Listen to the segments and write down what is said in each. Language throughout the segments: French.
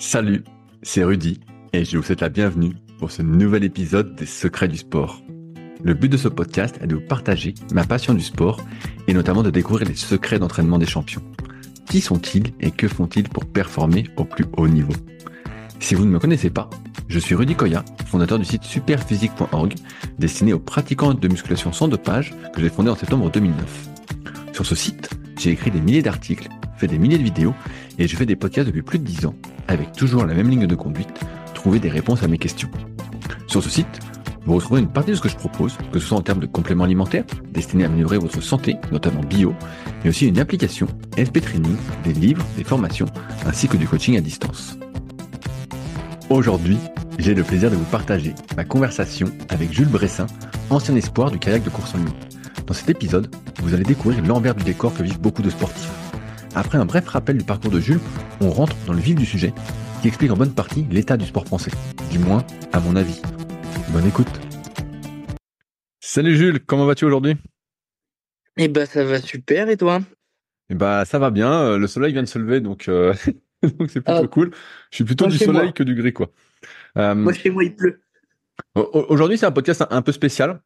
Salut, c'est Rudy et je vous souhaite la bienvenue pour ce nouvel épisode des Secrets du sport. Le but de ce podcast est de vous partager ma passion du sport et notamment de découvrir les secrets d'entraînement des champions. Qui sont-ils et que font-ils pour performer au plus haut niveau? Si vous ne me connaissez pas, je suis Rudy Koya, fondateur du site superphysique.org, destiné aux pratiquants de musculation sans dopage que j'ai fondé en septembre 2009. Sur ce site, j'ai écrit des milliers d'articles, fait des milliers de vidéos et je fais des podcasts depuis plus de 10 ans, avec toujours la même ligne de conduite, trouver des réponses à mes questions. Sur ce site, vous retrouverez une partie de ce que je propose, que ce soit en termes de compléments alimentaires, destinés à améliorer votre santé, notamment bio, mais aussi une application, SP Training, des livres, des formations, ainsi que du coaching à distance. Aujourd'hui, j'ai le plaisir de vous partager ma conversation avec Jules Bressin, ancien espoir du kayak de course en ligne. Dans cet épisode, vous allez découvrir l'envers du décor que vivent beaucoup de sportifs. Après un bref rappel du parcours de Jules, on rentre dans le vif du sujet, qui explique en bonne partie l'état du sport français. Du moins, à mon avis. Bonne écoute. Salut Jules, comment vas-tu aujourd'hui? Eh ben ça va super et toi? Eh ben ça va bien, euh, le soleil vient de se lever donc euh, donc c'est plutôt Ah. cool. Je suis plutôt Moi, du soleil moi. que du gris quoi. Euh, Moi chez moi il pleut. Au- Aujourd'hui, c'est un podcast un- un peu spécial.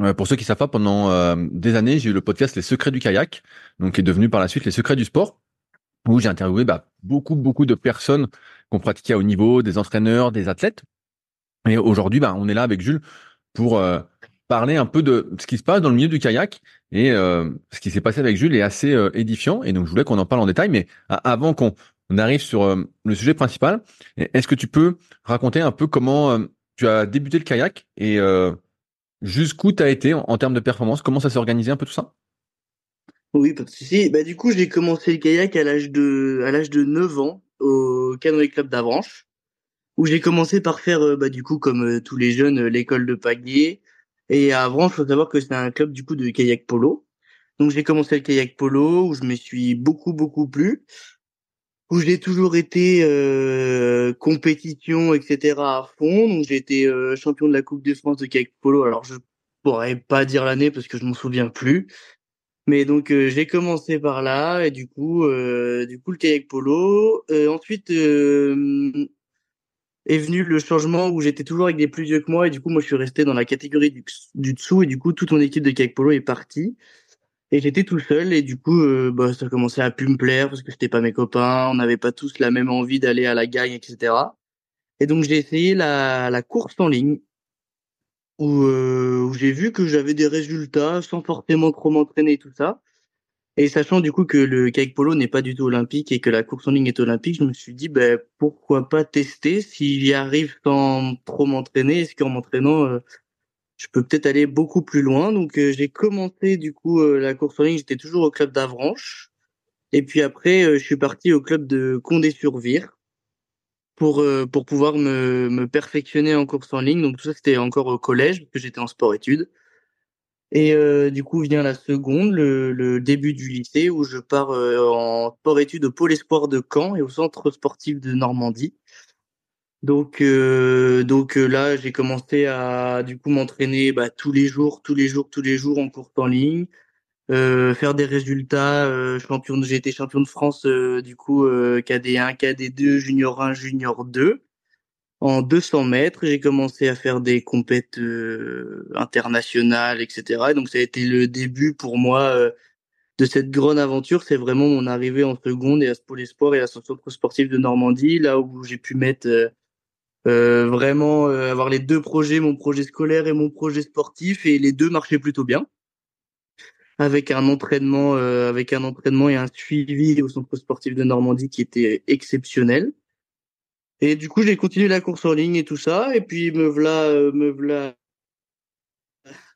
Euh, pour ceux qui savent pas, pendant euh, des années, j'ai eu le podcast Les Secrets du kayak, donc qui est devenu par la suite Les Secrets du sport, où j'ai interviewé bah, beaucoup, beaucoup de personnes qui ont pratiqué à haut niveau, des entraîneurs, des athlètes. Et aujourd'hui, bah, on est là avec Jules pour euh, parler un peu de ce qui se passe dans le milieu du kayak. Et ce qui s'est passé avec Jules est assez édifiant. Et donc, je voulais qu'on en parle en détail. Mais avant qu'on on arrive sur le sujet principal, est-ce que tu peux raconter un peu comment tu as débuté le kayak et jusqu'où tu as été en, en termes de performance? Comment ça s'est organisé un peu tout ça? Oui, pas de souci. Bah du coup j'ai commencé le kayak à l'âge de à l'âge de 9 ans au canoë club d'Avranches où j'ai commencé par faire euh, bah du coup comme euh, tous les jeunes euh, l'école de pagaie et à Avranches faut savoir que c'est un club du coup de kayak polo. Donc j'ai commencé le kayak polo où je me suis beaucoup beaucoup plu où j'ai toujours été euh, compétition, etc. à fond. Donc j'ai été euh, champion de la Coupe de France de kayak polo. Alors je pourrais pas dire l'année parce que je m'en souviens plus. Mais donc euh, j'ai commencé par là et du coup, euh, du coup le kayak polo. Euh, ensuite euh, est venu le changement où j'étais toujours avec des plus vieux que moi et du coup moi je suis resté dans la catégorie du, du dessous et du coup toute mon équipe de kayak polo est partie. Et j'étais tout seul et du coup, euh, bah, ça commençait à plus me plaire parce que c'était pas mes copains, on n'avait pas tous la même envie d'aller à la gagne, etc. Et donc j'ai essayé la, la course en ligne où, euh, où j'ai vu que j'avais des résultats sans forcément trop m'entraîner et tout ça. Et sachant du coup que le kayak polo n'est pas du tout olympique et que la course en ligne est olympique, je me suis dit ben pourquoi pas tester si j'y arrive sans trop m'entraîner, est-ce qu'en m'entraînant euh, je peux peut-être aller beaucoup plus loin. Donc euh, j'ai commencé du coup euh, la course en ligne, j'étais toujours au club d'Avranches. Et puis après, euh, je suis parti au club de Condé-sur-Vire pour pour pouvoir me, me perfectionner en course en ligne. Donc tout ça c'était encore au collège parce que j'étais en sport-études. Et du coup vient la seconde, le, le début du lycée où je pars en sport-études au pôle espoir de Caen et au centre sportif de Normandie. Donc, euh, donc euh, là, j'ai commencé à du coup m'entraîner bah, tous les jours, tous les jours, tous les jours en course en ligne, euh, faire des résultats. Euh, champion, j'ai été champion de France euh, du coup euh, KD1, KD2, Junior 1, Junior 2 en 200 mètres. J'ai commencé à faire des compètes euh, internationales, etc. Et donc ça a été le début pour moi euh, de cette grande aventure. C'est vraiment mon arrivée en seconde et à ce pôle espoir et à ce centre sportif de Normandie, là où j'ai pu mettre euh, vraiment euh, avoir les deux projets, mon projet scolaire et mon projet sportif, et les deux marchaient plutôt bien, avec un entraînement, euh, avec un entraînement et un suivi au centre sportif de Normandie qui était exceptionnel. Et du coup, j'ai continué la course en ligne et tout ça, et puis me voilà, euh, me voilà,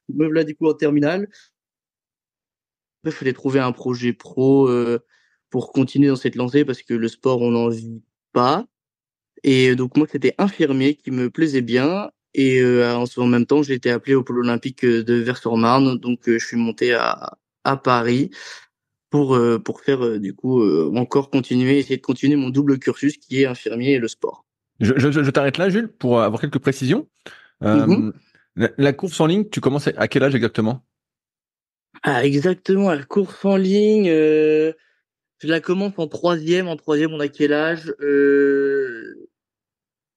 me voilà du coup en terminale. Il fallait trouver un projet pro euh, pour continuer dans cette lancée parce que le sport, on n'en vit pas. Et donc moi, c'était infirmier qui me plaisait bien. Et euh, en, même temps, j'ai été appelé au pôle olympique euh, de Vers-sur-Marne. Donc euh, je suis monté à, à Paris pour euh, pour faire euh, du coup euh, encore continuer, essayer de continuer mon double cursus qui est infirmier et le sport. Je, je- je t'arrête là, Jules, pour avoir quelques précisions. Euh, Mhm. la, la course en ligne, tu commences à quel âge exactement? Ah exactement, la course en ligne. euh, Je la commence en troisième. En troisième, on a quel âge euh...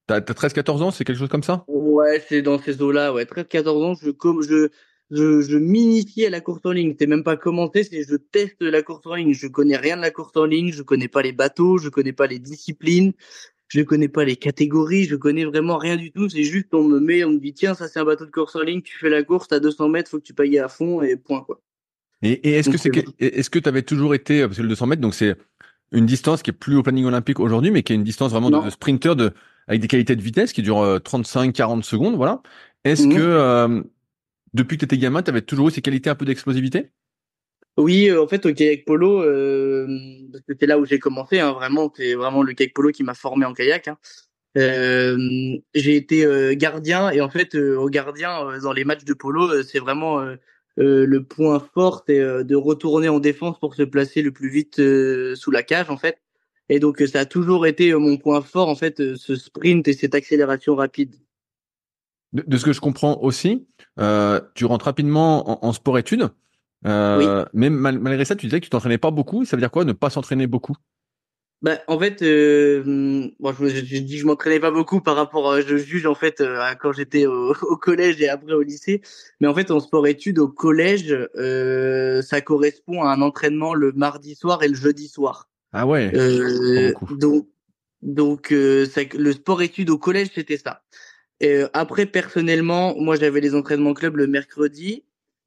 T'as 13-14 ans, c'est quelque chose comme ça? Ouais, c'est dans ces eaux-là. Ouais, 13-14 ans, je, comme je, je, je m'initie à la course en ligne. C'est même pas commenté, c'est je teste la course en ligne. Je connais rien de la course en ligne, je connais pas les bateaux, je connais pas les disciplines, je connais pas les catégories, je connais vraiment rien du tout. C'est juste on me met, on me dit tiens ça c'est un bateau de course en ligne, tu fais la course, à 200 mètres, faut que tu payes à fond et point quoi. Et, et est-ce que c'est est-ce que tu avais toujours été parce que le 200 mètres donc c'est une distance qui est plus au planning olympique aujourd'hui, mais qui est une distance vraiment de, de, sprinter de avec des qualités de vitesse qui durent 35-40 secondes, voilà. Est-ce mmh. que euh, depuis que tu étais gamin, tu avais toujours eu ces qualités un peu d'explosivité? Oui, euh, en fait, au kayak polo, euh, c'était là où j'ai commencé. Hein, vraiment, c'est vraiment le kayak polo qui m'a formé en kayak. Hein. Euh, j'ai été euh, gardien et en fait, au gardien dans les matchs de polo, c'est vraiment le point fort, c'est de retourner en défense pour se placer le plus vite sous la cage, en fait. Et donc, ça a toujours été mon point fort, en fait, ce sprint et cette accélération rapide de, ce que je comprends aussi, euh, tu rentres rapidement en, sport-études. Euh, Mais malgré ça, tu disais que tu t'entraînais pas beaucoup. Ça veut dire quoi, ne pas s'entraîner beaucoup? Bah, en fait, euh, bon, je, je, dis je m'entraînais pas beaucoup par rapport, euh, je juge en fait euh, à quand j'étais au, au, collège et après au lycée. Mais en fait, en sport-études au collège, euh, ça correspond à un entraînement le mardi soir et le jeudi soir. Ah ouais. Euh, donc, donc ça, le sport-études au collège, c'était ça. Et euh, après, personnellement, moi, j'avais les entraînements club le mercredi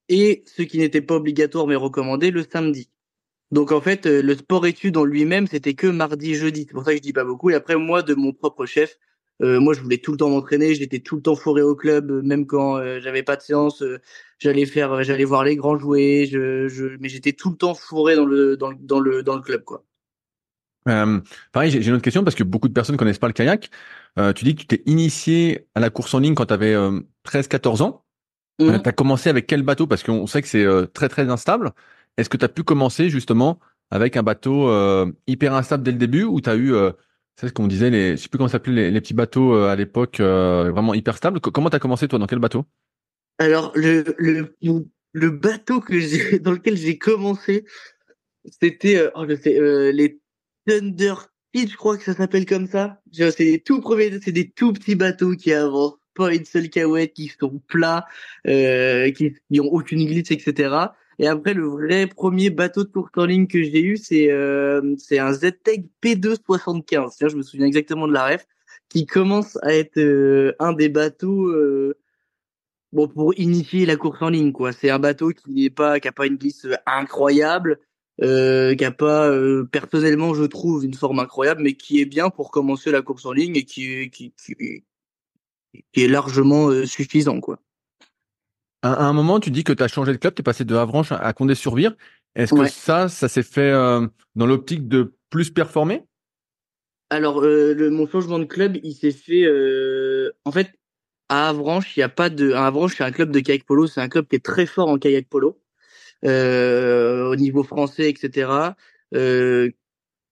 et ce qui n'était pas obligatoire mais recommandé le samedi. Donc en fait, euh, le sport-études en lui-même, c'était que mardi, jeudi. C'est pour ça que je dis pas beaucoup. Et après, moi, de mon propre chef, euh, moi, je voulais tout le temps m'entraîner. J'étais tout le temps fourré au club, même quand j'avais pas de séance. j'allais faire, j'allais voir les grands jouer. Je, je, mais j'étais tout le temps fourré dans le dans, dans le dans le club, quoi. Euh, pareil, j'ai une autre question parce que beaucoup de personnes connaissent pas le kayak. Euh, tu dis que tu t'es initié à la course en ligne quand tu avais 13-14 ans. Mmh. Euh, tu as commencé avec quel bateau? Parce qu'on sait que c'est euh, très très instable. Est-ce que tu as pu commencer justement avec un bateau euh, hyper instable dès le début ou tu as eu, c'est ce qu'on disait, les, je sais plus comment s'appelait les, les, petits bateaux à l'époque, vraiment hyper stables? comment tu as commencé toi? Dans quel bateau? Alors le, le, le bateau que dans lequel j'ai commencé, c'était oh, je sais, les Thunder je crois que ça s'appelle comme ça. C'est des tout premiers, c'est des tout petits bateaux qui avancent, pas une seule cahouette, qui sont plats, euh, qui n'ont aucune glisse, etc. Et après, le vrai premier bateau de course en ligne que j'ai eu, c'est euh, c'est un ZTEC P275. Je me souviens exactement de la ref, qui commence à être euh, un des bateaux euh, bon pour initier la course en ligne. quoi. C'est un bateau qui n'est pas, qui a pas une glisse incroyable, euh, qui a pas euh, personnellement je trouve une forme incroyable mais qui est bien pour commencer la course en ligne et qui qui qui, qui est largement euh, suffisant quoi. À, un moment tu dis que tu as changé de club, tu es passé de Avranches à Condé-sur-Vire. Est-ce que ça ça s'est fait euh, dans l'optique de plus performer? Alors le, mon changement de club, il s'est fait en fait à Avranches, il y a pas de à Avranches, c'est un club de kayak polo, c'est un club qui est très fort en kayak polo euh, au niveau français, etc. Euh,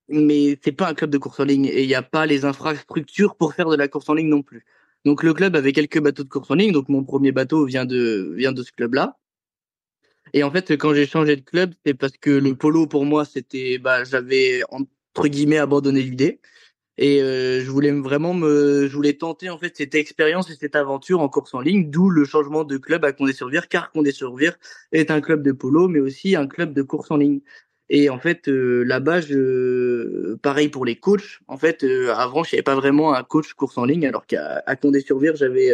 mais c'est pas un club de course en ligne et il n'y a pas les infrastructures pour faire de la course en ligne non plus. Donc le club avait quelques bateaux de course en ligne. Donc mon premier bateau vient de vient de ce club-là. Et en fait, quand j'ai changé de club, c'est parce que le polo pour moi, c'était, bah, j'avais entre guillemets abandonné l'idée et euh, je voulais vraiment me je voulais tenter en fait cette expérience et cette aventure en course en ligne d'où le changement de club à Condé-sur-Vire car Condé-sur-Vire est un club de polo mais aussi un club de course en ligne et en fait euh, là-bas je pareil pour les coachs en fait euh, avant je n'avais pas vraiment un coach course en ligne alors qu'à Condé-sur-Vire j'avais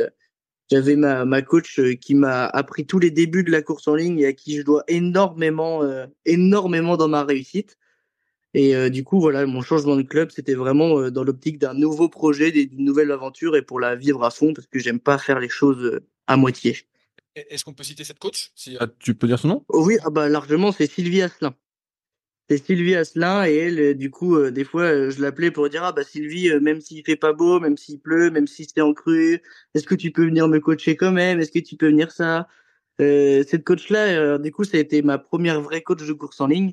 j'avais ma, ma coach qui m'a appris tous les débuts de la course en ligne et à qui je dois énormément énormément dans ma réussite et euh, du coup, voilà, mon changement de club, c'était vraiment euh, dans l'optique d'un nouveau projet, d'une nouvelle aventure et pour la vivre à fond parce que j'aime pas faire les choses euh, à moitié. Est-ce qu'on peut citer cette coach si, ah, Tu peux dire son nom? Oh Oui, ah bah, largement, c'est Sylvie Asselin. C'est Sylvie Asselin et elle, du coup, des fois, je l'appelais pour dire ah bah Sylvie, même s'il fait pas beau, même s'il pleut, même si c'est en crue, est-ce que tu peux venir me coacher quand même? Est-ce que tu peux venir ça? Cette coach-là, du coup, ça a été ma première vraie coach de course en ligne.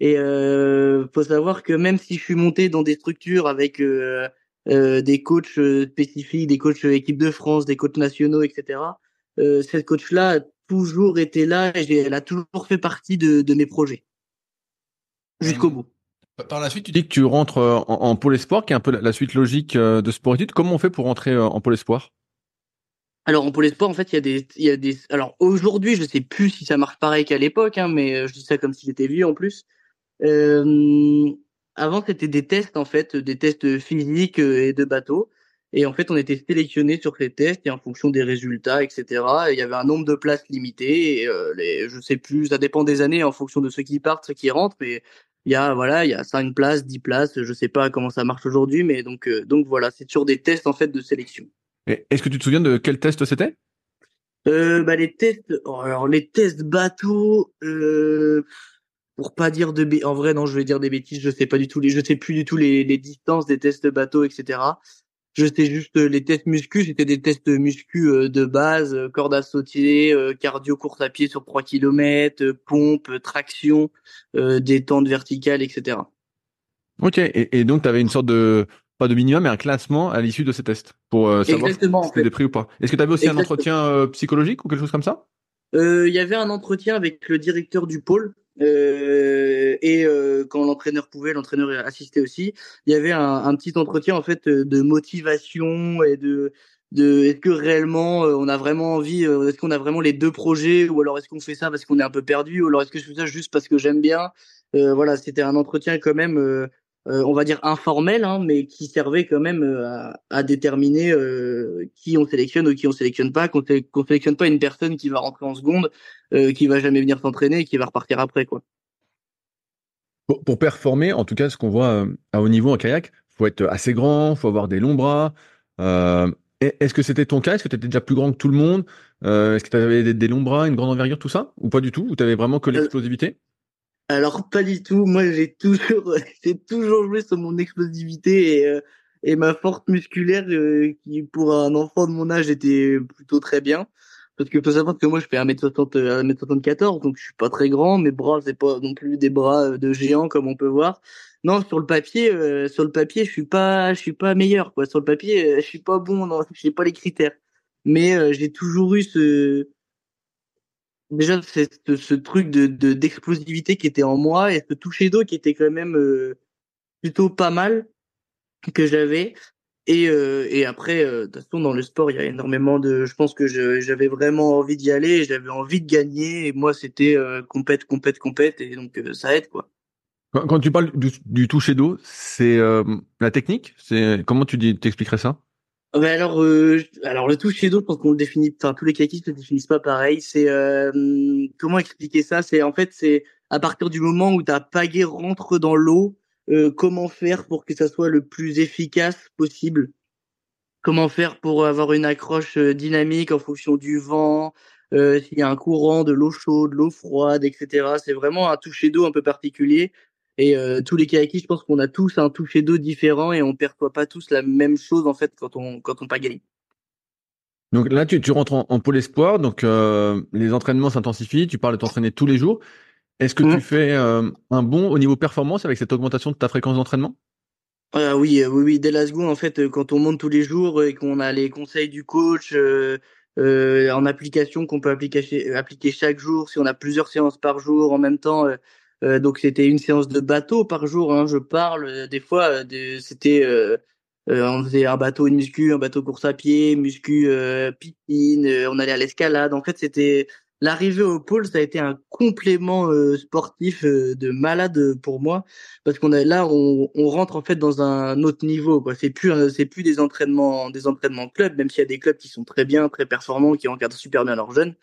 Et euh, faut savoir que même si je suis monté dans des structures avec euh, euh, des coachs euh, spécifiques, des coachs équipe de France, des coachs nationaux, etc. Euh, cette coach-là a toujours été là et elle a toujours fait partie de, de mes projets jusqu'au bout. Par la suite, tu dis que tu rentres en, en pôle espoir, qui est un peu la, suite logique de sport études. Comment on fait pour rentrer en pôle espoir? Alors en pôle espoir, en fait, il y a des, il y a des. Alors aujourd'hui, je sais plus si ça marche pareil qu'à l'époque, hein, mais je dis ça comme si j'étais vieux en plus. Euh, avant, c'était des tests en fait, des tests physiques et de bateau. Et en fait, on était sélectionné sur ces tests et en fonction des résultats, etc. il y avait un nombre de places limité. Et euh, les, je sais plus, ça dépend des années en fonction de ceux qui partent, ceux qui rentrent. Mais il y a voilà, il y a cinq places, dix places. Je sais pas comment ça marche aujourd'hui, mais donc euh, donc voilà, c'est sur des tests en fait de sélection. Est-ce que tu te souviens de quel test c'était? Euh, bah les tests, oh, alors les tests bateau, euh, pour pas dire de en vrai non, je vais dire des bêtises, je sais pas du tout les, je sais plus du tout les, les distances des tests bateau, etc. Je sais juste euh, les tests muscu, c'était des tests muscu euh, de base, euh, corde à sauter, cardio course à pied sur 3 km, pompe, traction, détente verticale, etc. Ok, et, et donc tu avais une sorte de, pas de minimum, mais un classement à l'issue de ces tests pour savoir Exactement, si tu pris ou pas. Est-ce que tu avais aussi un entretien psychologique ou quelque chose comme ça? Il y avait un entretien avec le directeur du pôle euh, et euh, quand l'entraîneur pouvait, l'entraîneur assistait aussi. Il y avait un, petit entretien en fait de motivation et de de est-ce que réellement euh, on a vraiment envie, euh, est-ce qu'on a vraiment les deux projets ou alors est-ce qu'on fait ça parce qu'on est un peu perdu ou alors est-ce que je fais ça juste parce que j'aime bien? voilà, c'était un entretien quand même on va dire informel, hein, mais qui servait quand même euh, à, déterminer euh, qui on sélectionne ou qui on sélectionne pas, qu'on ne sélectionne pas une personne qui va rentrer en seconde, qui va jamais venir s'entraîner et qui va repartir après, quoi. Pour, performer, en tout cas, ce qu'on voit à haut niveau en kayak, faut être assez grand, faut avoir des longs bras. Est-ce que c'était ton cas? Est-ce que tu étais déjà plus grand que tout le monde? Est-ce que tu avais des, longs bras, une grande envergure, tout ça? Ou pas du tout? Ou tu avais vraiment que l'explosivité? Alors pas du tout. Moi j'ai toujours j'ai toujours joué sur mon explosivité et, euh, et ma force musculaire euh, qui pour un enfant de mon âge était plutôt très bien. Parce que faut savoir que moi je fais 1m60 1m74 donc je suis pas très grand, mes bras c'est pas non plus des bras de géant comme on peut voir. Non, sur le papier euh, sur le papier, je suis pas je suis pas meilleur quoi. Sur le papier, je suis pas bon, non, j'ai pas les critères. Mais j'ai toujours eu ce déjà c'est ce, truc de d'explosivité qui était en moi et ce toucher d'eau qui était quand même euh, plutôt pas mal que j'avais. Et euh, et après euh, de toute façon dans le sport il y a énormément de je pense que j'avais vraiment envie d'y aller j'avais envie de gagner. Et moi c'était compète compète compète et donc ça aide quoi. Quand, tu parles du, du toucher d'eau c'est la technique? C'est comment tu dis t'expliquerais ça? Alors, euh, alors le toucher d'eau, je pense qu'on le définit, enfin tous les kayakistes le définissent pas pareil. C'est euh, comment expliquer ça? C'est en fait c'est à partir du moment où ta pagaie rentre dans l'eau, euh, comment faire pour que ça soit le plus efficace possible? Comment faire pour avoir une accroche euh, dynamique en fonction du vent, euh, s'il y a un courant, de l'eau chaude, de l'eau froide, etc. C'est vraiment un toucher d'eau un peu particulier et euh, tous les kayakis, je pense qu'on a tous un toucher d'eau différent et on perçoit pas tous la même chose en fait quand on quand on pagaille. Donc là, tu, tu rentres en, pôle espoir, donc euh, les entraînements s'intensifient. Tu parles de t'entraîner tous les jours. Est-ce que tu mmh. fais euh, un bon au niveau performance avec cette augmentation de ta fréquence d'entraînement? Euh, oui, oui, oui. Dès la seconde, en fait, quand on monte tous les jours et qu'on a les conseils du coach en application qu'on peut appliquer, appliquer chaque jour, si on a plusieurs séances par jour en même temps euh, donc c'était une séance de bateau par jour. Hein, je parle euh, des fois. Euh, c'était on faisait un bateau une muscu, un bateau course à pied, muscu piscine. on allait à l'escalade. En fait, c'était l'arrivée au pôle, ça a été un complément sportif de malade pour moi parce qu'on a là on, on, rentre en fait dans un autre niveau quoi. C'est plus c'est plus des entraînements des entraînements club même s'il y a des clubs qui sont très bien, très performants, qui encadrent super bien leurs jeunes.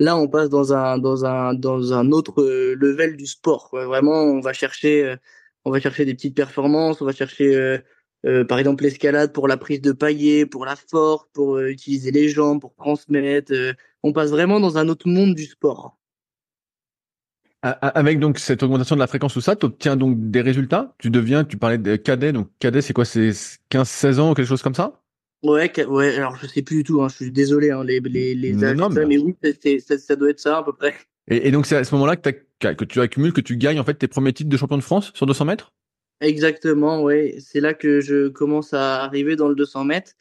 Là, on passe dans un dans un dans un autre euh, level du sport. Quoi. Vraiment, on va chercher euh, on va chercher des petites performances, on va chercher euh, par exemple l'escalade pour la prise de paillets, pour la force, pour utiliser les jambes, pour transmettre. on passe vraiment dans un autre monde du sport. Avec donc cette augmentation de la fréquence tout ça, tu obtiens donc des résultats? Tu deviens, tu parlais de cadet, donc cadet c'est quoi? C'est 15-16 ans ou quelque chose comme ça? Ouais, ouais, alors je sais plus du tout, hein, je suis désolé, hein, les, les, les mais, mais oui, ça, ça, doit être ça à peu près. Et, et donc c'est à ce moment-là que, que tu accumules, que tu gagnes en fait tes premiers titres de champion de France sur 200 mètres? Exactement, ouais. C'est là que je commence à arriver dans le 200 mètres,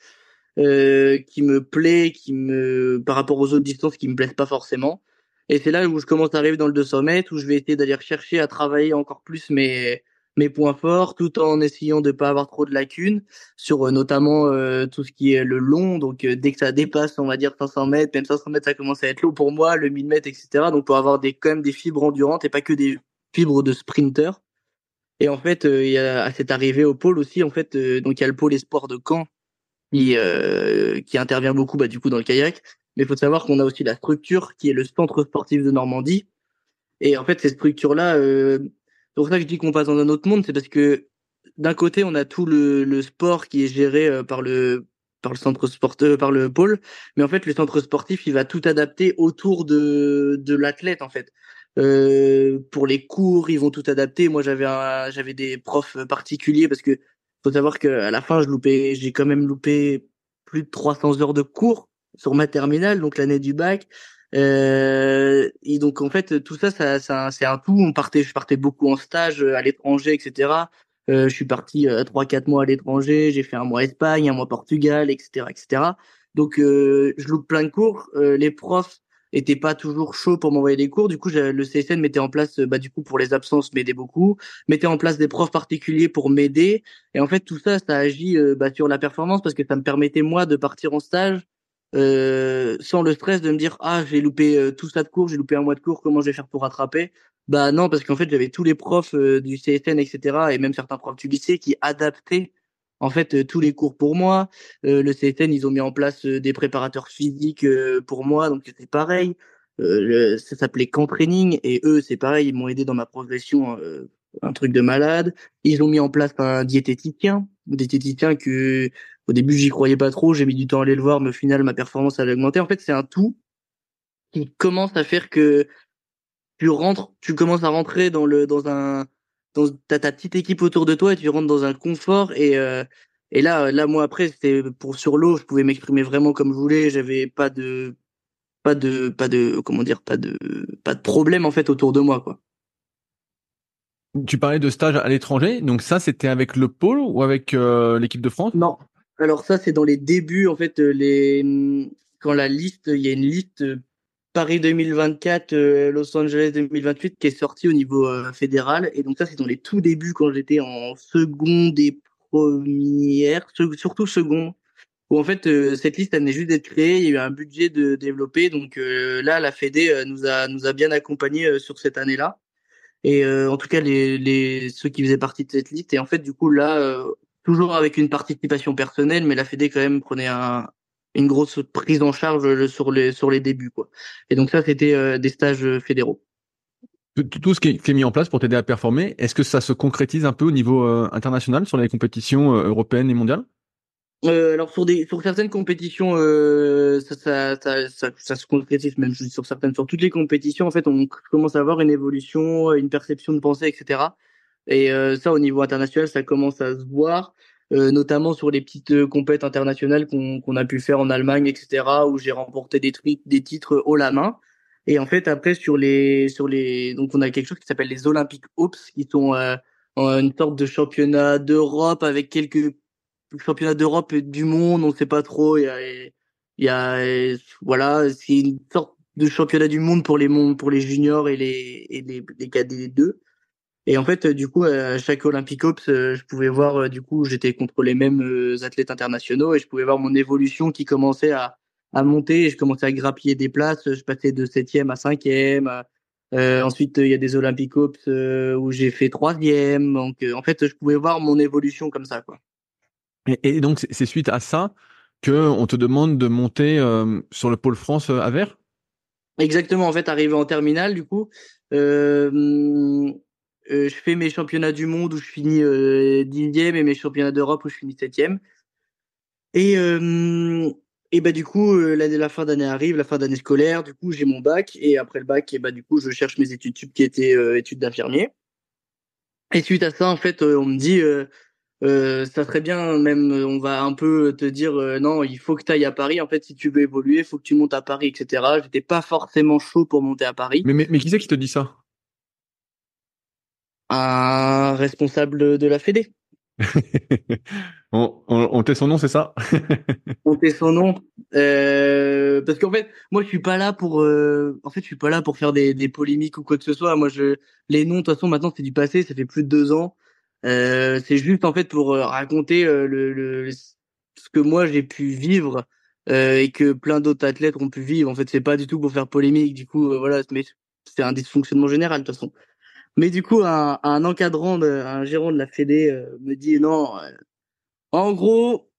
euh, qui me plaît, qui me, par rapport aux autres distances, qui me plaisent pas forcément. Et c'est là où je commence à arriver dans le 200 mètres, où je vais essayer d'aller chercher à travailler encore plus mes, mes points forts, tout en essayant de pas avoir trop de lacunes sur euh, notamment euh, tout ce qui est le long. Donc euh, dès que ça dépasse, on va dire 500 mètres, même 500 mètres, ça commence à être lourd pour moi, le 1000 mètres, etc. Donc pour avoir des quand même des fibres endurantes et pas que des fibres de sprinter. Et en fait, il y a cette arrivée au pôle aussi. En fait, donc il y a le pôle espoir de Caen qui qui intervient beaucoup bah, du coup dans le kayak. Mais il faut savoir qu'on a aussi la structure qui est le centre sportif de Normandie. Et en fait, euh, c'est pour ça que je dis qu'on passe dans un autre monde, c'est parce que d'un côté, on a tout le, le sport qui est géré euh, par le par le centre sportif, euh, par le pôle, mais en fait, le centre sportif, il va tout adapter autour de de l'athlète, en fait. Euh, pour les cours, ils vont tout adapter. Moi, j'avais j'avais des profs particuliers parce que faut savoir qu'à la fin, je loupais, j'ai quand même loupé plus de 300 heures de cours sur ma terminale, donc l'année du bac. Euh, et donc en fait tout ça, ça, ça c'est un tout. On partait, je partais beaucoup en stage euh, à l'étranger, etc. Euh, je suis parti euh, trois quatre mois à l'étranger. J'ai fait un mois Espagne, un mois Portugal, etc., etc. Donc euh, je loupe plein de cours. les profs étaient pas toujours chauds pour m'envoyer des cours. Du coup, le CSN mettait en place, bah du coup pour les absences, m'aidait beaucoup. Mettait en place des profs particuliers pour m'aider. Et en fait tout ça, ça agit bah, sur la performance parce que ça me permettait moi de partir en stage euh, sans le stress de me dire ah j'ai loupé euh, tout ça de cours, j'ai loupé un mois de cours, comment je vais faire pour rattraper? Bah non parce qu'en fait j'avais tous les profs euh, du CSN etc et même certains profs du lycée qui adaptaient en fait tous les cours pour moi. le CSN ils ont mis en place des préparateurs physiques pour moi donc c'était pareil. ça s'appelait camp training et eux c'est pareil ils m'ont aidé dans ma progression un truc de malade. Ils ont mis en place un diététicien, un diététicien que au début, j'y croyais pas trop. J'ai mis du temps à aller le voir, mais au final, ma performance a augmenté. En fait, c'est un tout qui commence à faire que tu rentres, tu commences à rentrer dans le dans un dans ta petite équipe autour de toi et tu rentres dans un confort. Et euh, et là là moi après c'était pour sur l'eau je pouvais m'exprimer vraiment comme je voulais. J'avais pas de pas de pas de comment dire pas de pas de problème en fait autour de moi quoi. Tu parlais de stage à l'étranger. Donc ça c'était avec le pôle ou avec euh, l'équipe de France? Non alors ça, c'est dans les débuts, en fait, euh, les quand la liste, il y a une liste euh, Paris 2024, euh, Los Angeles 2028 qui est sortie au niveau fédéral. Et donc ça, c'est dans les tout débuts quand j'étais en seconde et première, surtout seconde. Où en fait, cette liste, elle venait juste d'être créée. Il y a eu un budget de développer. Donc là, la Fédé nous a nous a bien accompagnés sur cette année-là. Et en tout cas, les, les ceux qui faisaient partie de cette liste. Et en fait, du coup, là, toujours avec une participation personnelle, mais la Fédé quand même prenait un, une grosse prise en charge sur les sur les débuts quoi. Et donc ça c'était euh, des stages euh, fédéraux. Tout ce qui est, mis en place pour t'aider à performer, est-ce que ça se concrétise un peu au niveau euh, international sur les compétitions européennes et mondiales? Alors sur des sur certaines compétitions ça, ça, ça, ça, se concrétise même sur certaines sur toutes les compétitions en fait on commence à avoir une évolution une perception de pensée etc et euh, ça, au niveau international, ça commence à se voir, euh, notamment sur les petites euh, compètes internationales qu'on a pu faire en Allemagne, etc., où j'ai remporté des, des titres haut la main. Et en fait, après, sur les, sur les, donc on a quelque chose qui s'appelle les Olympiques Ops, qui sont une sorte de championnat d'Europe avec quelques championnats d'Europe et du monde, on sait pas trop. Il y a, il y a, voilà, c'est une sorte de championnat du monde pour les mondes, pour les juniors et les, et les, les cadets 2. Et en fait, du coup, à chaque Olympic Ops, euh, je pouvais voir, euh, du coup, j'étais contre les mêmes euh, athlètes internationaux et je pouvais voir mon évolution qui commençait à, à monter et je commençais à grappiller des places. Je passais de septième à cinquième. Euh, ensuite, il y a des Olympic Ops où j'ai fait troisième. Donc, en fait, je pouvais voir mon évolution comme ça, quoi. Et, et donc, c'est suite à ça que on te demande de monter sur le pôle France à Vert? Exactement. En fait, arrivé en terminale, du coup, euh, euh, je fais mes championnats du monde où je finis euh, dixième et mes championnats d'Europe où je finis septième. Et euh, et bah du coup l'année la fin d'année arrive, la fin d'année scolaire. Du coup j'ai mon bac et après le bac et bah du coup je cherche mes études sup qui étaient études d'infirmier. Et suite à ça en fait on me dit euh, ça serait bien même on va un peu te dire non il faut que tu ailles à Paris en fait si tu veux évoluer il faut que tu montes à Paris etc j'étais pas forcément chaud pour monter à Paris mais mais, mais qui c'est qui te dit ça? Un responsable de la Fédé. on, on, on tait son nom, c'est ça? On tait son nom. Euh, parce qu'en fait, moi, je suis pas là pour. Euh, en fait, je suis pas là pour faire des, des, polémiques ou quoi que ce soit. Moi, je les noms, de toute façon, maintenant, c'est du passé. Ça fait plus de deux ans. Euh, c'est juste en fait pour euh, raconter euh, le, le, ce que moi j'ai pu vivre euh, et que plein d'autres athlètes ont pu vivre. En fait, c'est pas du tout pour faire polémique. Du coup, voilà, mais c'est un dysfonctionnement général de toute façon. Mais du coup, un, un encadrant, de, un gérant de la Fédé me dit non. en gros,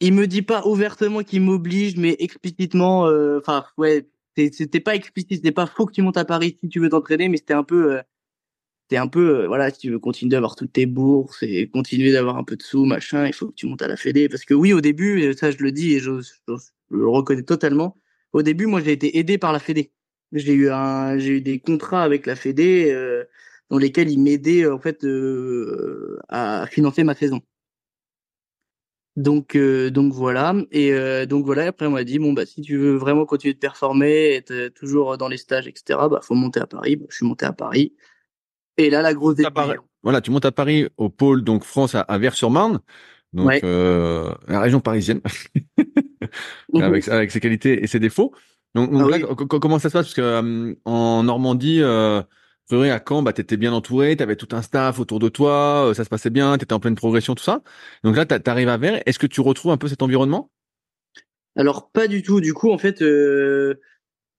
il me dit pas ouvertement qu'il m'oblige, mais explicitement. Enfin, ouais, c'était pas explicite, c'était pas faux que tu montes à Paris si tu veux t'entraîner, mais c'était un peu c'est un peu, euh, voilà, si tu veux continuer d'avoir toutes tes bourses et continuer d'avoir un peu de sous, machin, il faut que tu montes à la Fédé. Parce que oui, au début, ça je le dis et je, le reconnais totalement, au début, moi j'ai été aidé par la Fédé. J'ai eu un, j'ai eu des contrats avec la Fédé euh, dans lesquels ils m'aidaient en fait euh, à financer ma saison. Donc donc voilà. Et donc voilà après on m'a dit bon bah si tu veux vraiment continuer de performer être toujours dans les stages etc bah faut monter à Paris. Bah, je suis monté à Paris. Et là, la grosse Voilà, tu montes à Paris au pôle donc France à, Vers-sur-Marne, donc euh, la région parisienne, avec, avec ses qualités et ses défauts. Donc, ah là, comment ça se passe? Parce que euh, en Normandie, euh, à Caen, bah, t'étais bien entouré, t'avais tout un staff autour de toi, euh, ça se passait bien, t'étais en pleine progression, tout ça. Donc là, t'arrives à Vers. Est-ce que tu retrouves un peu cet environnement? Alors pas du tout. Du coup, en fait, euh,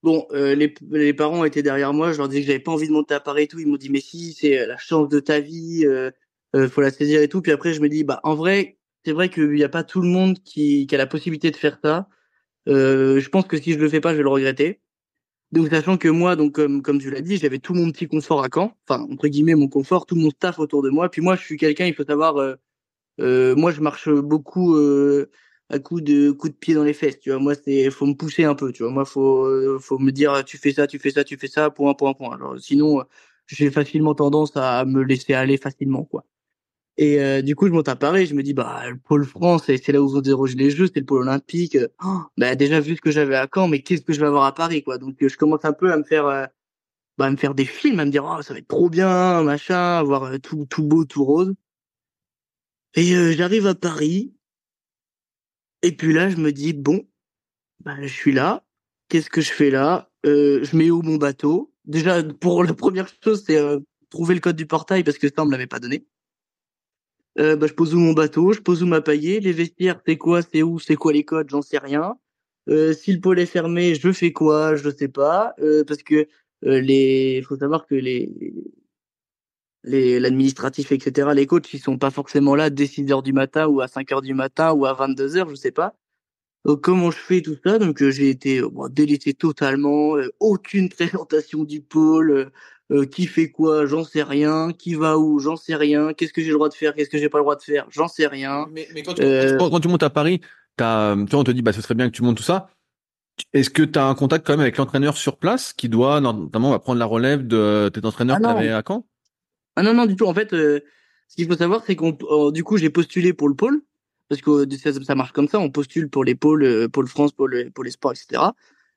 Bon, euh, les, les, parents étaient derrière moi, je leur disais que j'avais pas envie de monter à Paris et tout. Ils m'ont dit, mais si, c'est la chance de ta vie, euh, euh, faut la saisir et tout. Puis après, je me dis, bah, en vrai, c'est vrai qu'il n'y a pas tout le monde qui, qui, a la possibilité de faire ça. Euh, je pense que si je le fais pas, je vais le regretter. Donc, sachant que moi, donc comme, comme tu l'as dit, j'avais tout mon petit confort à Caen, enfin, entre guillemets, mon confort, tout mon staff autour de moi. Puis moi, je suis quelqu'un, il faut savoir, euh, moi, je marche beaucoup à coup de coup de pied dans les fesses tu vois. Moi c'est faut me pousser un peu tu vois. Moi faut euh, faut me dire tu fais ça tu fais ça tu fais ça point point point. Alors sinon j'ai facilement tendance à me laisser aller facilement quoi et euh, du coup je monte à Paris je me dis bah le pôle France c'est là où vont déroger les jeux c'est le pôle olympique. Oh, bah déjà vu ce que j'avais à Caen mais qu'est-ce que je vais avoir à Paris quoi? Donc je commence un peu à me faire euh, bah, à me faire des films à me dire oh ça va être trop bien machin avoir tout tout beau tout rose. Et j'arrive à Paris. Et puis là, je me dis, bon, bah, je suis là. Qu'est-ce que je fais là? Euh, Je mets où mon bateau? Déjà, pour la première chose, c'est euh, trouver le code du portail parce que ça, on me l'avait pas donné. Euh, bah, je pose où mon bateau, je pose où ma paillée, les vestiaires, c'est quoi, c'est où, c'est quoi les codes, j'en sais rien. Euh, si le pôle est fermé, je fais quoi, je sais pas, euh, parce que euh, les, faut savoir que les l'administratif, etc. Les coachs, ils sont pas forcément là dès 6 heures du matin ou à 5 heures du matin ou à 22 heures, je sais pas. Donc, comment je fais tout ça? Donc, euh, j'ai été euh, bon, délaissé totalement. Euh, aucune présentation du pôle. qui fait quoi J'en sais rien. Qui va où J'en sais rien. Qu'est-ce que j'ai le droit de faire Qu'est-ce que j'ai pas le droit de faire J'en sais rien. Mais, mais quand, tu, quand, tu, montes à Paris, as, tu vois, on te dit, bah, ce serait bien que tu montes tout ça. Est-ce que tu as un contact quand même avec l'entraîneur sur place qui doit notamment va prendre la relève de tes entraîneurs ah que à Caen? Ah non, non, du tout. En fait, euh, ce qu'il faut savoir, c'est qu'on, euh, du coup, j'ai postulé pour le pôle, parce que euh, ça, marche comme ça, on postule pour les pôles, pôle France, pôle, pôle sport, etc.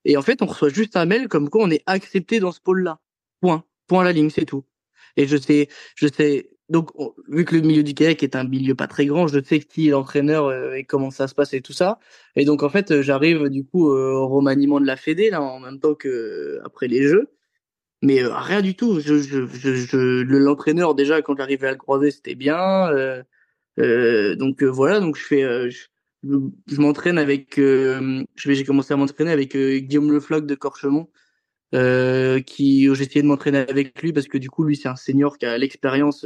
Et en fait, on reçoit juste un mail comme quoi on est accepté dans ce pôle-là. Point. Point à la ligne, c'est tout. Et je sais, je sais, donc, vu que le milieu du kayak est un milieu pas très grand, je sais qui est l'entraîneur et comment ça se passe et tout ça. Et donc, en fait, j'arrive du coup au remaniement de la Fédé, là, en même temps que après les Jeux mais euh, rien du tout. Je, je, je, l'entraîneur déjà quand j'arrivais à le croiser, c'était bien. Euh, euh, donc voilà, donc je fais, je, m'entraîne avec, je j'ai commencé à m'entraîner avec Guillaume Lefloc de Corchemont, qui j'ai essayé de m'entraîner avec lui parce que du coup lui c'est un senior qui a l'expérience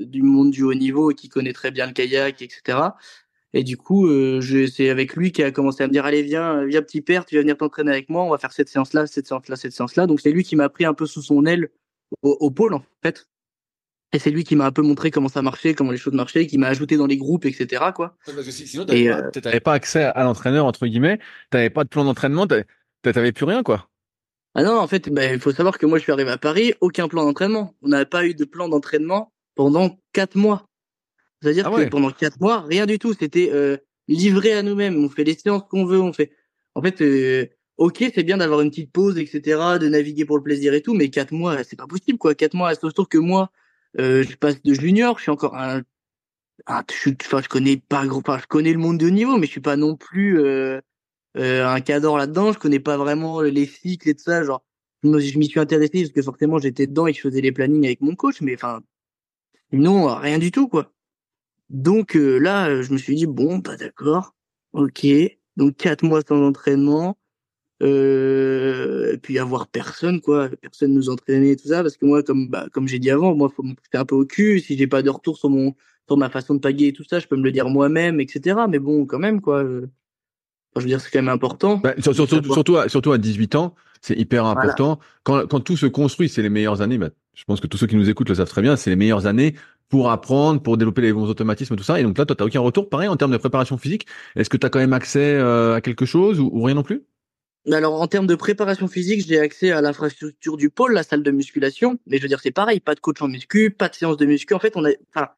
du monde du haut niveau et qui connaît très bien le kayak, etc. Et du coup, euh, c'est avec lui qui a commencé à me dire allez viens, viens petit père, tu vas venir t'entraîner avec moi, on va faire cette séance-là, cette séance-là, cette séance-là. Donc c'est lui qui m'a pris un peu sous son aile au, pôle en fait. Et c'est lui qui m'a un peu montré comment ça marchait, comment les choses marchaient, qui m'a ajouté dans les groupes, etc. Quoi. Parce que sinon, t'avais pas, euh, pas, accès à l'entraîneur entre guillemets, t'avais pas de plan d'entraînement, t'avais plus rien quoi. Ah non, en fait, bah, il faut savoir que moi je suis arrivé à Paris, aucun plan d'entraînement. On n'avait pas eu de plan d'entraînement pendant quatre mois. C'est-à-dire ah que pendant quatre mois, rien du tout. C'était euh, livré à nous-mêmes. On fait les séances qu'on veut. On fait. En fait, euh, ok, c'est bien d'avoir une petite pause, etc., de naviguer pour le plaisir et tout, mais quatre mois, c'est pas possible, quoi. Quatre mois, surtout que moi, euh, je passe de junior, je suis encore un. un je, enfin, je connais pas gros. Enfin, je connais le monde de niveau, mais je suis pas non plus euh, euh, un cadre là-dedans. Je connais pas vraiment les cycles et tout ça. Genre, je m'y suis intéressé parce que forcément j'étais dedans et je faisais les plannings avec mon coach, mais enfin Non, rien du tout, quoi. Donc euh, là, je me suis dit, bon, pas bah, d'accord, ok. Donc quatre mois sans entraînement, euh, et puis avoir personne, quoi. Personne nous entraîner, tout ça, parce que moi, comme bah, comme j'ai dit avant, moi, faut me faire un peu au cul. Si j'ai pas de retour sur mon sur ma façon de paguer et tout ça, je peux me le dire moi-même, etc. Mais bon, quand même, quoi. Je, je veux dire, c'est quand même important. Bah, surtout, surtout, à, surtout à 18 ans, c'est hyper important. Quand, quand tout se construit, c'est les meilleures années. Bah, je pense que tous ceux qui nous écoutent le savent très bien. C'est les meilleures années pour apprendre, pour développer les bons automatismes, tout ça. Et donc là, toi, t'as aucun retour. Pareil, en termes de préparation physique, est-ce que tu as quand même accès euh, à quelque chose ou, rien non plus? Alors en termes de préparation physique, j'ai accès à l'infrastructure du pôle, la salle de musculation. Mais je veux dire, c'est pareil, pas de coach en muscu, pas de séance de muscu. En fait, on a, enfin,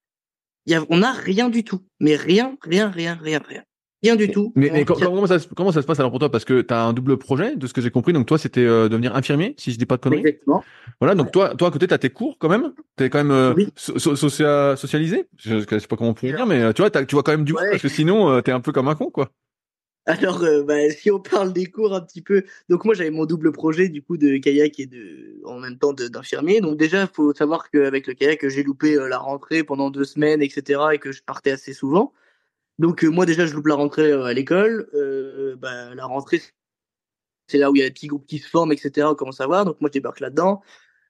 y a, on a rien du tout. Mais rien, rien, rien, rien, rien. Rien du tout. Mais, mais comment, ça, comment ça se passe alors pour toi? Parce que tu as un double projet, de ce que j'ai compris. Donc toi, c'était euh, devenir infirmier, si je dis pas de conneries. Exactement. Voilà, donc toi, toi à côté, tu as tes cours quand même. Tu es quand même euh, socialisé. Je ne sais pas comment on pourrait dire, mais euh, tu vois, tu vois quand même du monde, parce que sinon, tu es un peu comme un con, quoi. Alors, bah, si on parle des cours un petit peu, donc moi j'avais mon double projet du coup de kayak et de, en même temps d'infirmier. Donc déjà, faut savoir qu'avec le kayak, j'ai loupé la rentrée pendant deux semaines, etc., et que je partais assez souvent. Donc euh, moi déjà je loupe la rentrée euh, à l'école. Euh, bah, la rentrée c'est là où il y a des petits groupes qui se forment, etc. On commence à voir. Donc moi je débarque là-dedans.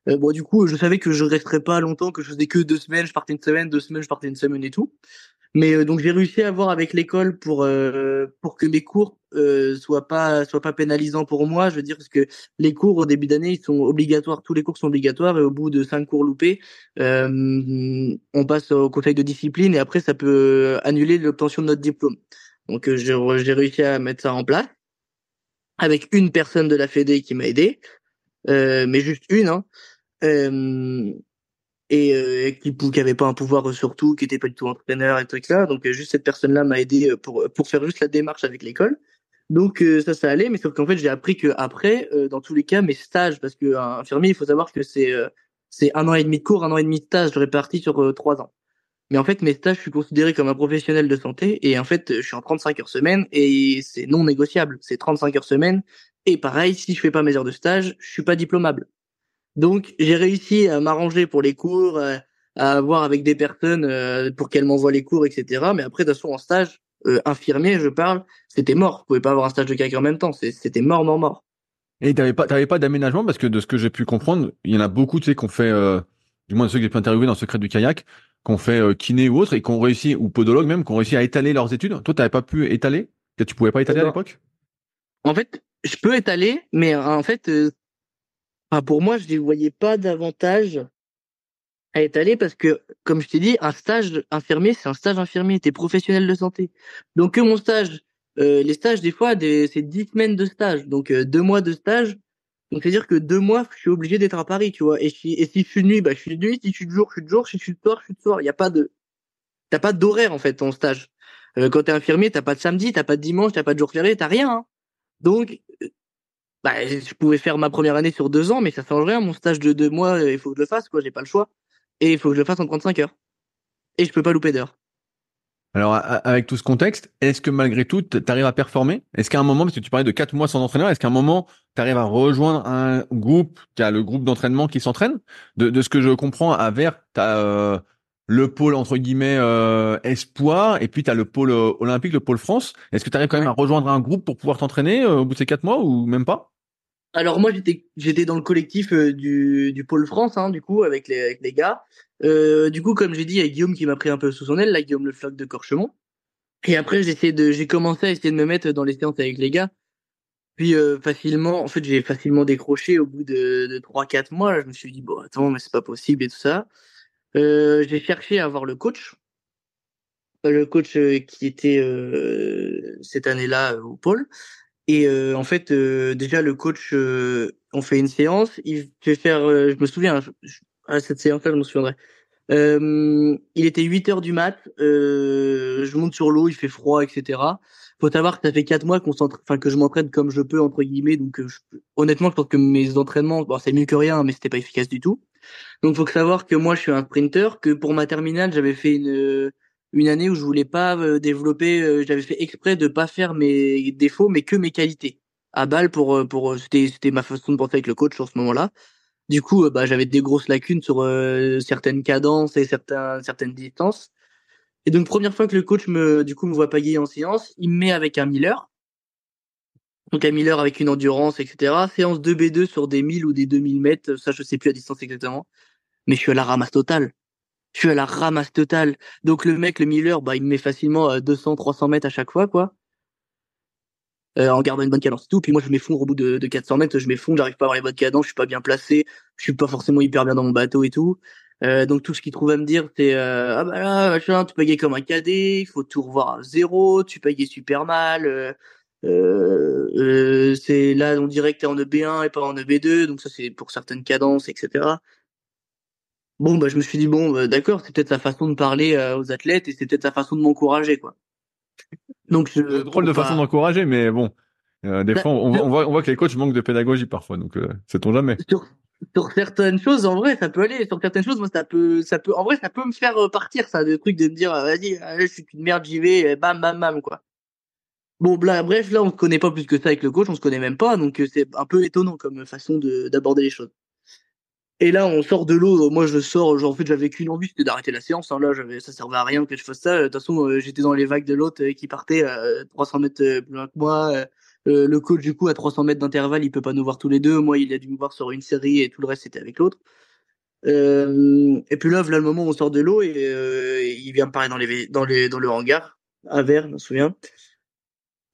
bon du coup je savais que je resterais pas longtemps, que je faisais que deux semaines, je partais une semaine, deux semaines, je partais une semaine et tout. Mais euh, donc j'ai réussi à voir avec l'école pour euh, pour que mes cours euh, soient pas soient pas pénalisants pour moi. Je veux dire parce que les cours au début d'année ils sont obligatoires, tous les cours sont obligatoires et au bout de cinq cours loupés, euh, on passe au conseil de discipline et après ça peut annuler l'obtention de notre diplôme. Donc j'ai réussi à mettre ça en place avec une personne de la Fédé qui m'a aidé, mais juste une. Hein et euh, qui qui avait pas un pouvoir sur tout, qui était pas du tout entraîneur et trucs là. Donc euh, juste cette personne-là m'a aidé euh, pour pour faire juste la démarche avec l'école. Donc euh, ça ça allait, mais sauf qu'en fait j'ai appris que après, dans tous les cas, mes stages, parce que un infirmier, il faut savoir que c'est c'est un an et demi de cours, un an et demi de stage répartis sur trois ans. Mais en fait, mes stages, je suis considéré comme un professionnel de santé et en fait, je suis en 35 heures semaine et c'est non négociable. C'est 35 heures semaine et pareil, si je fais pas mes heures de stage, je suis pas diplômable. Donc j'ai réussi à m'arranger pour les cours, euh, à voir avec des personnes euh, pour qu'elles m'envoient les cours, etc. Mais après, de toute façon, en stage, euh, infirmier, je parle, c'était mort. Vous pouvez pas avoir un stage de kayak en même temps. C'était mort, mort, mort. Et t'avais pas, t'avais pas d'aménagement? Parce que de ce que j'ai pu comprendre, il y en a beaucoup, tu sais, qu'on fait, du moins de ceux que j'ai pu interviewer dans le secret du kayak, qu'on fait kiné ou autre et qu'on réussit ou podologue même, qu'on réussit à étaler leurs études. Toi, t'avais pas pu étaler? Tu pouvais pas étaler à l'époque? En fait, je peux étaler, mais en fait, pour moi, je ne voyais pas davantage à étaler parce que, comme je t'ai dit, un stage infirmier, c'est un stage infirmier, t'es professionnel de santé. Donc que mon stage, euh, les stages, des fois, c'est dix semaines de stage, donc euh, deux mois de stage. Donc c'est-à-dire que deux mois, je suis obligé d'être à Paris, tu vois. Et si, et si je suis de nuit, bah je suis de nuit. Si je suis de jour, je suis de jour. Si je suis de soir, je suis de soir. Il y a pas de, t'as pas d'horaire en fait ton stage. Euh, quand t'es infirmier, t'as pas de samedi, t'as pas de dimanche, t'as pas de jour férié, t'as rien. Hein. Donc bah, je pouvais faire ma première année sur deux ans, mais ça change rien. Mon stage de deux mois, il faut que je le fasse, quoi. J'ai pas le choix. Et il faut que je le fasse en 35 heures. Et je peux pas louper d'heures. Alors, avec tout ce contexte, est-ce que malgré tout, tu arrives à performer? Est-ce qu'à un moment, parce que tu parlais de quatre mois sans entraîneur, est-ce qu'à un moment, tu arrives à rejoindre un groupe qui a le groupe d'entraînement qui s'entraîne? De, de, ce que je comprends, à Vert, tu as euh, le pôle, entre guillemets, euh, espoir, et puis tu as le pôle euh, olympique, le pôle France. Est-ce que tu arrives quand même à rejoindre un groupe pour pouvoir t'entraîner au bout de ces quatre mois ou même pas? Alors moi j'étais j'étais dans le collectif euh, du, du pôle France hein, du coup avec les avec les gars. Euh, du coup comme j'ai dit il y a Guillaume qui m'a pris un peu sous son aile, là Guillaume le floc de Corchemont. Et après j'ai de j'ai commencé à essayer de me mettre dans les séances avec les gars. Puis euh, facilement en fait j'ai facilement décroché au bout de de trois quatre mois. Là, je me suis dit bon attends mais c'est pas possible et tout ça. Euh, j'ai cherché à avoir le coach, le coach qui était cette année-là au pôle. Et euh, en fait, euh, déjà le coach, euh, on fait une séance. Il fait faire, je me souviens, à cette séance-là, je me souviendrai. il était 8 heures du mat. je monte sur l'eau, il fait froid, etc. Faut savoir que ça fait quatre mois qu'on enfin que je m'entraîne comme je peux entre guillemets. Donc honnêtement, je pense que mes entraînements, bon, c'est mieux que rien, mais c'était pas efficace du tout. Donc faut savoir que moi, je suis un sprinter. Que pour ma terminale, j'avais fait une une année où je voulais pas euh, développer, euh, j'avais fait exprès de pas faire mes défauts, mais que mes qualités à balle pour euh, pour c'était c'était ma façon de penser avec le coach sur ce moment-là. Du coup, euh, bah, j'avais des grosses lacunes sur euh, certaines cadences et certains, certaines distances. Et donc, première fois que le coach me, du coup, me voit en séance, il me met avec un Miller. Donc, un Miller avec une endurance, etc. Séance 2B2 sur des 1000 ou des 2000 mètres. Ça, je sais plus la distance exactement. Mais je suis à la ramasse totale. Je suis à la ramasse totale. Donc, le mec, le Miller, bah, il me met facilement 200, 300 mètres à chaque fois, quoi. Euh, en gardant une bonne cadence tout. Puis moi, je m'effondre au bout de, de 400 mètres, je m'effondre, j'arrive pas à avoir les bonnes cadences, je suis pas bien placé, je suis pas forcément hyper bien dans mon bateau et tout. Euh, donc tout ce qu'il trouve à me dire, c'est euh, ah bah là, machin, tu payais comme un cadet, il faut tout revoir à zéro, tu payais super mal. Euh, euh, c'est là, on dirait que t'es en EB1 et pas en EB2, donc ça c'est pour certaines cadences, etc. Bon, bah je me suis dit bon, bah, d'accord, c'est peut-être sa façon de parler aux athlètes et c'est peut-être sa façon de m'encourager, quoi. Donc, je, drôle de façon d'encourager, mais bon, euh, des bah, fois, on, voit, on voit que les coachs manquent de pédagogie parfois, donc euh, sait-on jamais. Sur, sur, certaines choses, en vrai, ça peut aller. Sur certaines choses, moi, ça peut, ça peut, en vrai, ça peut me faire euh, partir, ça, le truc de me dire, vas-y, je suis une merde, j'y vais, bam, bam, bam, quoi. Bon, bref, là, on se connaît pas plus que ça avec le coach, on se connaît même pas, donc c'est un peu étonnant comme façon d'aborder les choses. Et là, on sort de l'eau. Moi, je sors. En fait, j'avais qu'une envie, c'était d'arrêter la séance. Hein. Là, ça servait à rien que je fasse ça. De toute façon, euh, j'étais dans les vagues de l'autre euh, qui partait à 300 mètres euh, plus loin que moi. le coach, du coup, à 300 mètres d'intervalle, il peut pas nous voir tous les deux. Moi, il a dû me voir sur une série et tout le reste, c'était avec l'autre. et puis là, là, le moment où on sort de l'eau et il vient me parler dans le hangar à Vert, je me souviens.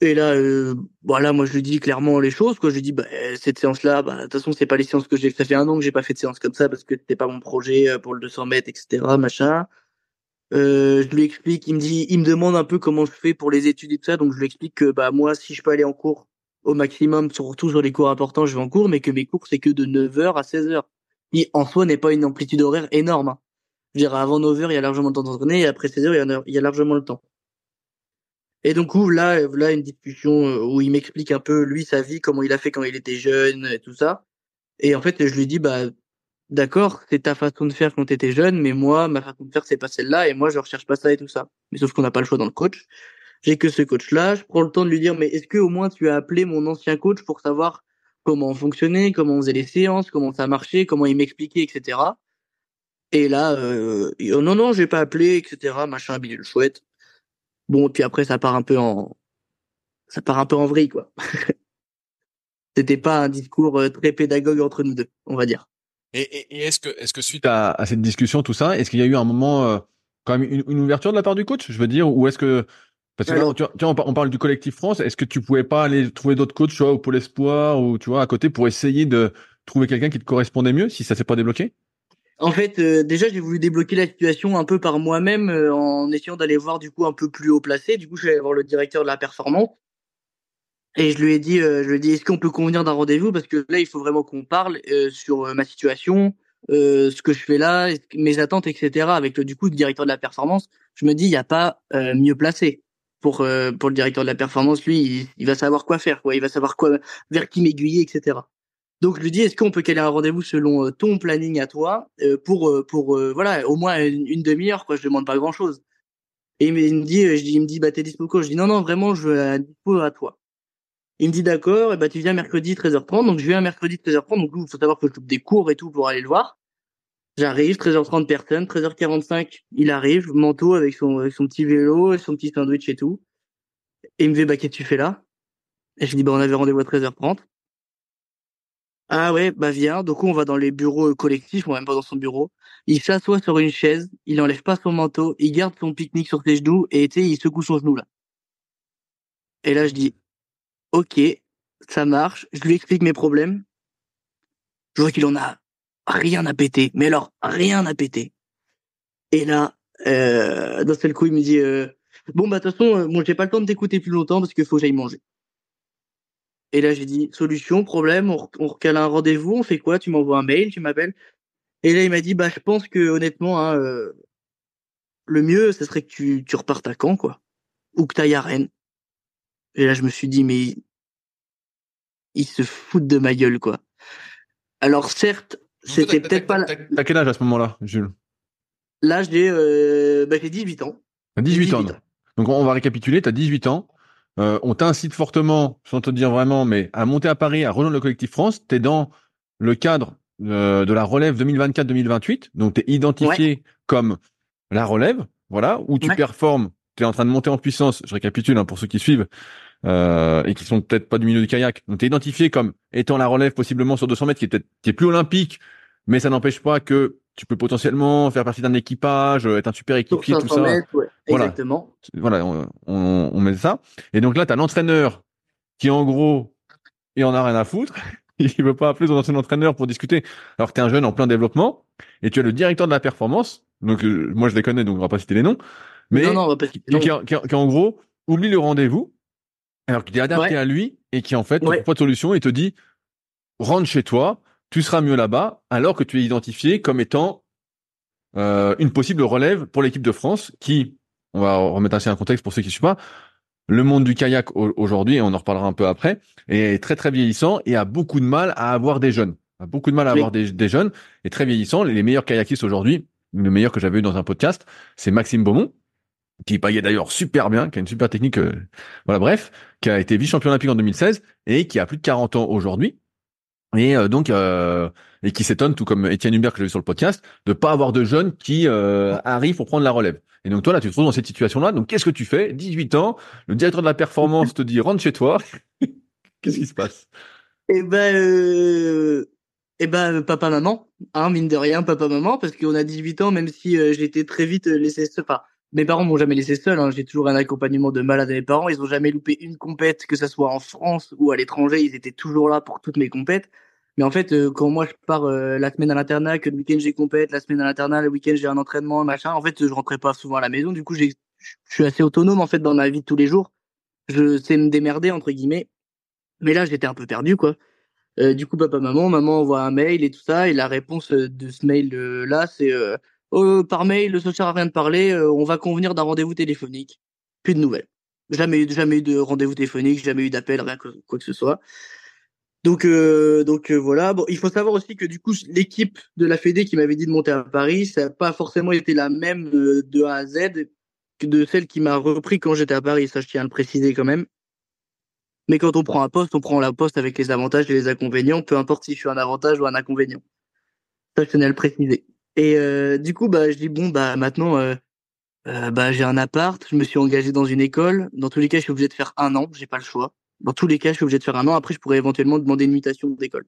Et là, euh, voilà, moi je lui dis clairement les choses. Quoi. Je lui dis, bah, cette séance-là, bah, de toute façon, c'est pas les séances que j'ai. Ça fait un an que j'ai pas fait de séance comme ça parce que c'était pas mon projet euh, pour le 200 mètres, etc. Machin. Euh, je lui explique. Il me dit, il me demande un peu comment je fais pour les études et tout ça. Donc je lui explique que bah moi, si je peux aller en cours au maximum, surtout sur les cours importants, je vais en cours, mais que mes cours c'est que de 9h à 16h. Qui en soi n'est pas une amplitude horaire énorme. Hein. Je dirais avant 9h, il y a largement le temps d'entraîner, et après 16h, il y a largement le temps. Et donc là, là une discussion euh, où il m'explique un peu lui sa vie, comment il a fait quand il était jeune et tout ça. Et en fait, je lui dis bah d'accord, c'est ta façon de faire quand tu étais jeune, mais moi ma façon de faire c'est pas celle-là et moi je recherche pas ça et tout ça. Mais sauf qu'on n'a pas le choix dans le coach. J'ai que ce coach-là, je prends le temps de lui dire mais est-ce que au moins tu as appelé mon ancien coach pour savoir comment on fonctionnait, comment on faisait les séances, comment ça marchait, comment il m'expliquait, etc. Et là, euh, non non, j'ai pas appelé, etc. Machin, bidule chouette. Bon, puis après, ça part un peu en, ça part un peu en vrille, quoi. C'était pas un discours euh, très pédagogue entre nous deux, on va dire. Et, et, est-ce que, est-ce que suite à, à, cette discussion, tout ça, est-ce qu'il y a eu un moment, euh, quand même, une, une, ouverture de la part du coach, je veux dire, ou est-ce que, parce que là, tu, vois, on parle du collectif France, est-ce que tu pouvais pas aller trouver d'autres coachs, tu vois, au Pôle Espoir, ou tu vois, à côté, pour essayer de trouver quelqu'un qui te correspondait mieux, si ça s'est pas débloqué? En fait, euh, déjà, j'ai voulu débloquer la situation un peu par moi-même euh, en essayant d'aller voir du coup un peu plus haut placé. Du coup, je suis allé voir le directeur de la performance et je lui ai dit, euh, je lui ai dit, est-ce qu'on peut convenir d'un rendez-vous? Parce que là, il faut vraiment qu'on parle sur ma situation, ce que je fais là, mes attentes, etc. Avec le du coup le directeur de la performance, je me dis, il n'y a pas mieux placé pour pour le directeur de la performance. Lui, il, il, va savoir quoi faire, quoi. Il va savoir quoi, vers qui m'aiguiller, etc. Donc je lui dis est-ce qu'on peut caler un rendez-vous selon euh, ton planning à toi euh, pour euh, pour voilà au moins une, demi-heure quoi je demande pas grand chose et il me dit je dis me dit bah t'es dispo quoi je dis non non vraiment je veux un dispo à toi. Il me dit d'accord et bah tu viens mercredi 13h30 donc je viens mercredi 13h30 donc il faut savoir que je coupe des cours et tout pour aller le voir. J'arrive 13h30 personne 13h45 il arrive manteau avec son avec son petit vélo son petit sandwich et tout. Et il me dit bah qu'est-ce que tu fais là? Et je dis bah on avait rendez-vous à 13h30 ah ouais, bah viens. Donc on va dans les bureaux euh, collectifs, on va même pas dans son bureau. Il s'assoit sur une chaise, il enlève pas son manteau, il garde son pique-nique sur ses genoux et tu sais, il secoue son genou là. Et là je dis, ok, ça marche. Je lui explique mes problèmes. Je vois qu'il en a rien à péter, mais alors rien à péter. Et là, euh, d'un seul coup, il me dit, euh, bon bah de toute façon, euh, moi j'ai pas le temps de t'écouter plus longtemps parce qu'il faut que j'aille manger. Et là, j'ai dit solution, problème, on, on recale un rendez-vous, on fait quoi? Tu m'envoies un mail, tu m'appelles. Et là, il m'a dit bah je pense que honnêtement, hein, euh, le mieux, ce serait que tu, tu repartes à Caen, quoi, ou que tu ailles à Rennes. Et là, je me suis dit mais ils se foutent de ma gueule, quoi. Alors certes, c'était peut-être pas. T'as quel âge à ce moment-là, Jules? Là, j'ai euh, bah, 18 ans. 18, 18 ans. Donc on va récapituler. T'as 18 ans. Euh, on t'incite fortement, sans te dire vraiment, mais à monter à Paris, à rejoindre le collectif France. Tu es dans le cadre euh, de la relève 2024-2028. Donc, tu es identifié comme la relève, voilà, où tu performes, tu es en train de monter en puissance. Je récapitule hein, pour ceux qui suivent euh, et qui sont peut-être pas du milieu du kayak. Donc, tu es identifié comme étant la relève possiblement sur 200 mètres, qui est peut-être qui est plus olympique, mais ça n'empêche pas que tu peux potentiellement faire partie d'un équipage, être un super équipier, tout ça. voilà. Exactement. Voilà, on, on, on met ça. Et donc là, tu as l'entraîneur qui, en gros, il en a rien à foutre. il veut pas appeler son ancien entraîneur pour discuter, alors que tu es un jeune en plein développement, et tu as le directeur de la performance, donc euh, moi je les connais, donc on va pas citer les noms, mais qui, qui, en gros oublie le rendez-vous, alors qu'il est adapté à lui, et qui en fait ouais. pas de solution, et te dit, rentre chez toi, tu seras mieux là-bas, alors que tu es identifié comme étant euh, une possible relève pour l'équipe de France, qui, on va remettre ainsi un contexte pour ceux qui ne suivent pas, le monde du kayak aujourd'hui, et on en reparlera un peu après, est très très vieillissant et a beaucoup de mal à avoir des jeunes. A beaucoup de mal à avoir des, jeunes et très vieillissant. Les meilleurs kayakistes aujourd'hui, le meilleur que j'avais eu dans un podcast, c'est Maxime Beaumont, qui paillait d'ailleurs super bien, qui a une super technique, euh, voilà bref, qui a été vice-champion olympique en 2016 et qui a plus de 40 ans aujourd'hui. Et euh, donc, euh, et qui s'étonne, tout comme Étienne Hubert que j'ai vu sur le podcast, de pas avoir de jeunes qui arrivent pour prendre la relève. Et donc toi, là, tu te trouves dans cette situation-là. Donc qu'est-ce que tu fais? 18 ans, le directeur de la performance te dit rentre chez toi. qu'est-ce qui se passe? Eh ben, euh... eh ben, papa maman, hein, mine de rien, papa maman, parce qu'on a 18 ans, même si euh, j'étais très vite euh, laissé seul. Enfin, mes parents m'ont jamais laissé seul. Hein. J'ai toujours un accompagnement de malade à mes parents. Ils ont jamais loupé une compète, que ce soit en France ou à l'étranger. Ils étaient toujours là pour toutes mes compètes. Mais en fait, euh, quand moi je pars euh, la semaine à l'internat, que le week-end j'ai compète, la semaine à l'internat, le week-end j'ai un entraînement, machin. En fait, je rentrais pas souvent à la maison. Du coup, je suis assez autonome en fait dans ma vie de tous les jours. Je sais me démerder entre guillemets. Mais là, j'étais un peu perdu quoi. Euh, du coup, papa, maman, maman envoie un mail et tout ça, et la réponse de ce mail là, c'est oh, par mail, ça sert à rien de parler. on va convenir d'un rendez-vous téléphonique. Plus de nouvelles. Jamais, jamais eu de rendez-vous téléphonique, jamais eu d'appel, rien que quoi que ce soit. Donc, euh, euh, voilà. Il faut savoir aussi que du coup, l'équipe de la Fédé qui m'avait dit de monter à Paris, ça n'a pas forcément été la même euh, de A à Z que de celle qui m'a repris quand j'étais à Paris. Ça, je tiens à le préciser quand même. Mais quand on prend un poste, on prend la poste avec les avantages et les inconvénients, peu importe si je suis un avantage ou un inconvénient. Ça, je tenais à le préciser. Et du coup, bah, je dis bon, bah maintenant, bah j'ai un appart, je me suis engagé dans une école. Dans tous les cas, je suis obligé de faire un an, j'ai pas le choix. Dans tous les cas, je suis obligé de faire un an. Après, je pourrais éventuellement demander une mutation d'école.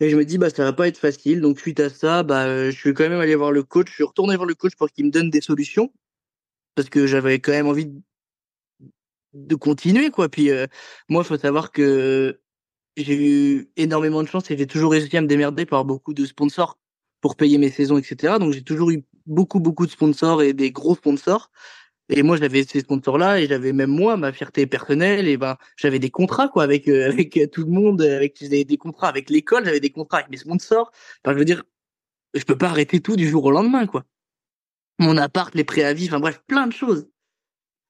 Et je me dis, bah, ça va pas être facile. Donc, suite à ça, bah, je vais quand même aller voir le coach. Je suis retourné voir le coach pour qu'il me donne des solutions. Parce que j'avais quand même envie de continuer, quoi. Puis, euh, moi, faut savoir que j'ai eu énormément de chance et j'ai toujours réussi à me démerder par beaucoup de sponsors pour payer mes saisons, etc. Donc, j'ai toujours eu beaucoup, beaucoup de sponsors et des gros sponsors. Et moi, j'avais ces sponsors-là et j'avais même moi ma fierté personnelle et ben j'avais des contrats quoi avec euh, avec tout le monde, avec j'avais des contrats avec l'école, j'avais des contrats avec mes sponsors. Enfin, je veux dire, je peux pas arrêter tout du jour au lendemain quoi. Mon appart, les préavis, enfin bref, plein de choses.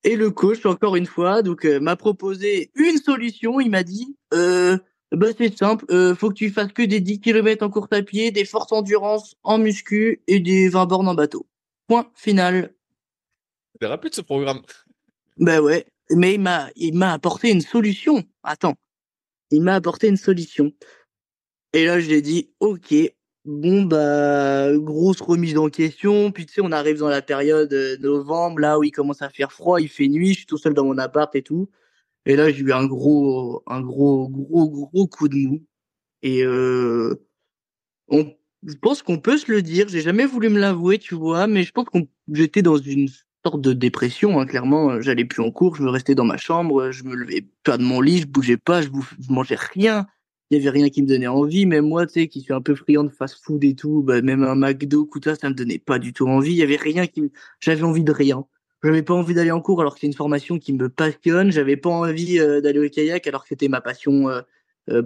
Et le coach, encore une fois, donc euh, m'a proposé une solution. Il m'a dit, euh, bah c'est simple, euh, faut que tu fasses que des 10 km en course à pied, des forces endurance en muscu et des 20 bornes en bateau. Point final c'est rapide ce programme? Ben ouais, mais il m'a, il m'a apporté une solution. Attends, il m'a apporté une solution. Et là, je lui ai dit, ok, bon bah grosse remise en question. Puis tu sais, on arrive dans la période euh, novembre, là où il commence à faire froid, il fait nuit, je suis tout seul dans mon appart et tout. Et là, j'ai eu un gros, un gros, gros, gros coup de mou. Et euh, on, je pense qu'on peut se le dire. J'ai jamais voulu me l'avouer, tu vois, mais je pense qu'on j'étais dans une sorte de dépression. Hein, clairement, euh, j'allais plus en cours, je me restais dans ma chambre, euh, je me levais pas de mon lit, je bougeais pas, je, mangeais rien. Il y avait rien qui me donnait envie. Même moi, tu sais, qui suis un peu friand de fast-food et tout, bah, même un McDo, ça, ça me donnait pas du tout envie. Il y avait rien qui, j'avais envie de rien. J'avais pas envie d'aller en cours alors que c'est une formation qui me passionne. J'avais pas envie euh, d'aller au kayak alors que c'était ma passion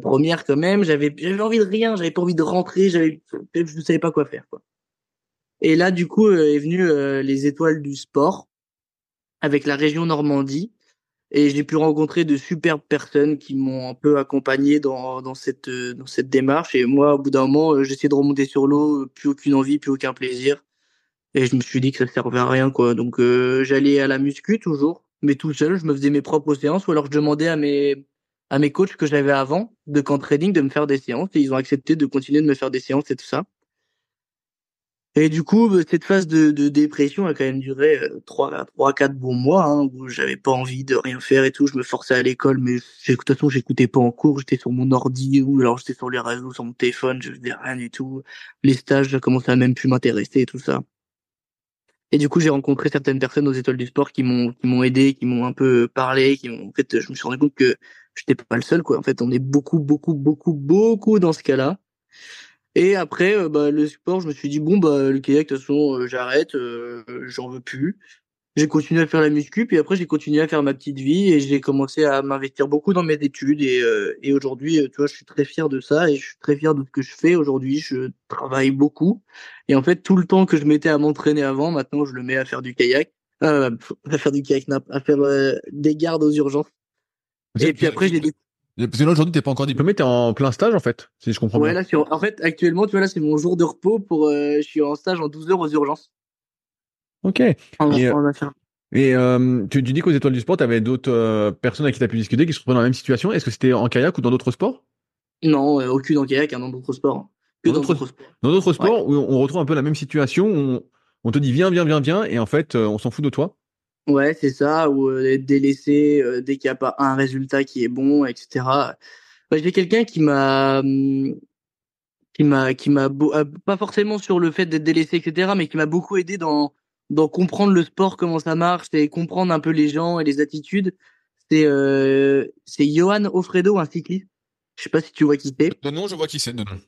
première quand même. J'avais, j'avais envie de rien. J'avais pas envie de rentrer. J'avais, je savais pas quoi faire quoi. Et là, du coup, euh, est venu euh, les étoiles du sport avec la région Normandie. Et j'ai pu rencontrer de superbes personnes qui m'ont un peu accompagné dans, dans, cette, euh, dans cette démarche. Et moi, au bout d'un moment, j'essayais de remonter sur l'eau, plus aucune envie, plus aucun plaisir. Et je me suis dit que ça servait à rien, quoi. Donc, j'allais à la muscu toujours, mais tout seul. Je me faisais mes propres séances, ou alors je demandais à mes, à mes coachs que j'avais avant de camp trading de me faire des séances et ils ont accepté de continuer de me faire des séances et tout ça. Et du coup, bah, cette phase de, de dépression a quand même duré euh, trois, trois, quatre bons mois hein, où j'avais pas envie de rien faire et tout. Je me forçais à l'école, mais de toute façon, j'écoutais pas en cours. J'étais sur mon ordi ou alors j'étais sur les réseaux, sur mon téléphone. Je faisais rien du tout. Les stages, ça commençait à même plus m'intéresser et tout ça. Et du coup, j'ai rencontré certaines personnes aux étoiles du sport qui m'ont qui m'ont aidé, qui m'ont un peu parlé, qui m'ont. En fait, je me suis rendu compte que j'étais pas le seul, quoi. En fait, on est beaucoup, beaucoup, beaucoup, beaucoup dans ce cas-là. Et après, euh, bah, le sport, je me suis dit bon bah le kayak de toute façon euh, j'arrête, euh, j'en veux plus. J'ai continué à faire la muscu, puis après j'ai continué à faire ma petite vie et j'ai commencé à m'investir beaucoup dans mes études et, et aujourd'hui, tu vois, je suis très fier de ça et je suis très fier de ce que je fais aujourd'hui. Je travaille beaucoup et en fait tout le temps que je mettais à m'entraîner avant, maintenant je le mets à faire du kayak, à faire du kayak à faire des gardes aux urgences. Et puis après j'ai parce que là, aujourd'hui, t'es pas encore diplômé, t'es en plein stage, en fait, si je comprends ouais, bien. Là, sur... en fait, actuellement, tu vois, là, c'est mon jour de repos pour, euh, je suis en stage en 12 heures aux urgences. Ok. et, et euh, tu, tu, dis qu'aux étoiles du sport, t'avais d'autres euh, personnes avec qui t'as pu discuter qui se retrouvent dans la même situation. Est-ce que c'était en kayak ou dans d'autres sports? Non, aucune en kayak, hein, dans d'autres sports. Que dans d'autres sports. Dans d'autres sports où on retrouve un peu la même situation, on, on te dit viens, viens, viens, viens, et en fait, on s'en fout de toi. Ouais, c'est ça, ou euh, être délaissé euh, dès qu'il n'y a pas un résultat qui est bon, etc. Bah, j'ai quelqu'un qui m'a hum, qui m'a qui m'a euh, pas forcément sur le fait d'être délaissé, etc. Mais qui m'a beaucoup aidé dans dans comprendre le sport, comment ça marche, et comprendre un peu les gens et les attitudes. C'est euh, c'est Johan Ofredo, un cycliste. Je sais pas si tu vois qui c'est. De nom, je vois qui c'est. De nom.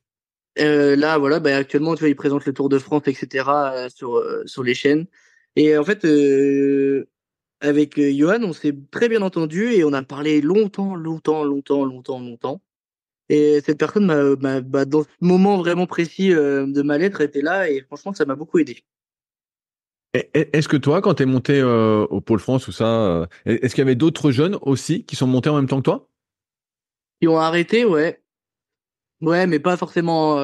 Euh, là, voilà, bah, actuellement, tu vois, il présente le Tour de France, etc. sur sur les chaînes. Et en fait, euh, avec euh, Johan, on s'est très bien entendu et on a parlé longtemps, longtemps, longtemps, longtemps, longtemps. Et cette personne m'a, bah, dans ce moment vraiment précis euh, de ma lettre, était là et franchement, ça m'a beaucoup aidé. Est-ce que toi, quand tu es monté au Pôle France ou ça, est-ce qu'il y avait d'autres jeunes aussi qui sont montés en même temps que toi? Qui ont arrêté, ouais. Ouais, mais pas forcément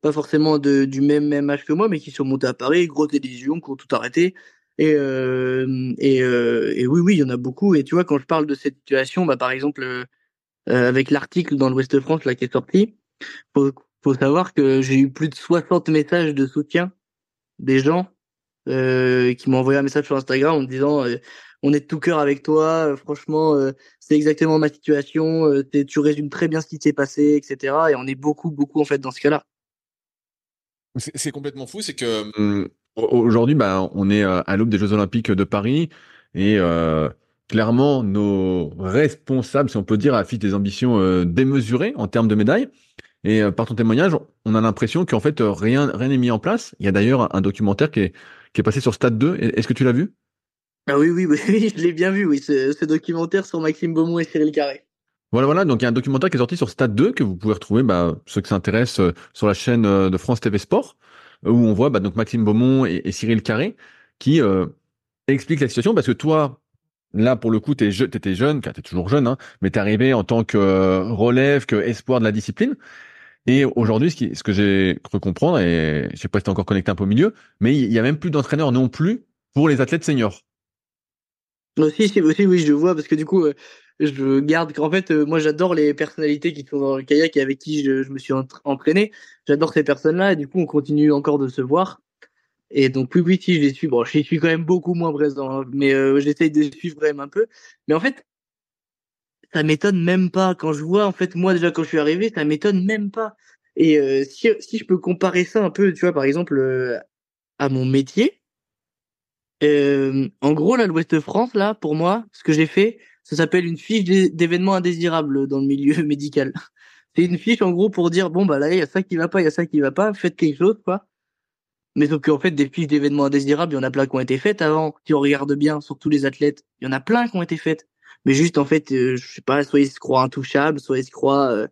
pas forcément de, du même, même âge que moi, mais qui sont montés à Paris, grosse télévision, qui ont tout arrêté. Et, euh, et, euh, et, oui, oui, il y en a beaucoup. Et tu vois, quand je parle de cette situation, bah, par exemple, euh, avec l'article dans l'Ouest France là qui est sorti, faut, faut savoir que j'ai eu plus de 60 messages de soutien des gens euh, qui m'ont envoyé un message sur Instagram en me disant on est de tout cœur avec toi, franchement, c'est exactement ma situation, tu résumes très bien ce qui s'est passé, etc. Et on est beaucoup, beaucoup en fait dans ce cas-là. C'est complètement fou, c'est que hum, aujourd'hui, bah, on est euh, à l'aube des Jeux Olympiques de Paris et euh, clairement, nos responsables, si on peut dire, affichent des ambitions euh, démesurées en termes de médailles. Et par ton témoignage, on a l'impression qu'en fait, rien rien n'est mis en place. Il y a d'ailleurs un documentaire qui est, qui est passé sur Stade 2. Est-ce que tu l'as vu? Ah oui, oui, oui, je l'ai bien vu, oui, ce, ce documentaire sur Maxime Beaumont et Cyril Carré. Voilà, voilà. Donc, il y a un documentaire qui est sorti sur Stade 2 que vous pouvez retrouver, bah, ceux qui s'intéressent euh, sur la chaîne euh, de France TV Sport, où on voit bah, donc Maxime Beaumont et, Cyril Carré qui euh, expliquent la situation parce que toi, là, pour le coup, tu étais jeune, tu es toujours jeune, hein, mais es arrivé en tant que relève, que espoir de la discipline. Et aujourd'hui, ce, ce que j'ai cru comprendre, et je sais pas si tu encore connecté un peu au milieu, mais il y a même plus d'entraîneurs non plus pour les athlètes seniors. Aussi, aussi, oui, je vois, parce que du coup, je garde en fait euh, moi j'adore les personnalités qui sont dans le kayak et avec qui je, me suis entraîné. J'adore ces personnes là et du coup on continue encore de se voir. Et donc oui oui si je les suis. Bon je suis quand même beaucoup moins présent hein, mais euh, j'essaye de suivre quand même un peu. Mais en fait ça m'étonne même pas quand je vois en fait moi déjà quand je suis arrivé ça m'étonne même pas. Et euh, si si je peux comparer ça un peu tu vois par exemple à mon métier en gros là l'Ouest France là pour moi ce que j'ai fait ça s'appelle une fiche d'événements indésirables dans le milieu médical. C'est une fiche en gros pour dire bon bah là il y a ça qui va pas, il y a ça qui va pas, faites quelque chose quoi. Mais sauf qu'en fait des fiches d'événements indésirables, il y en a plein qui ont été faites avant. Si on regarde bien sur tous les athlètes, il y en a plein qui ont été faites. Mais juste en fait, euh, je sais pas, soit ils se croient intouchables, soit ils se croient euh,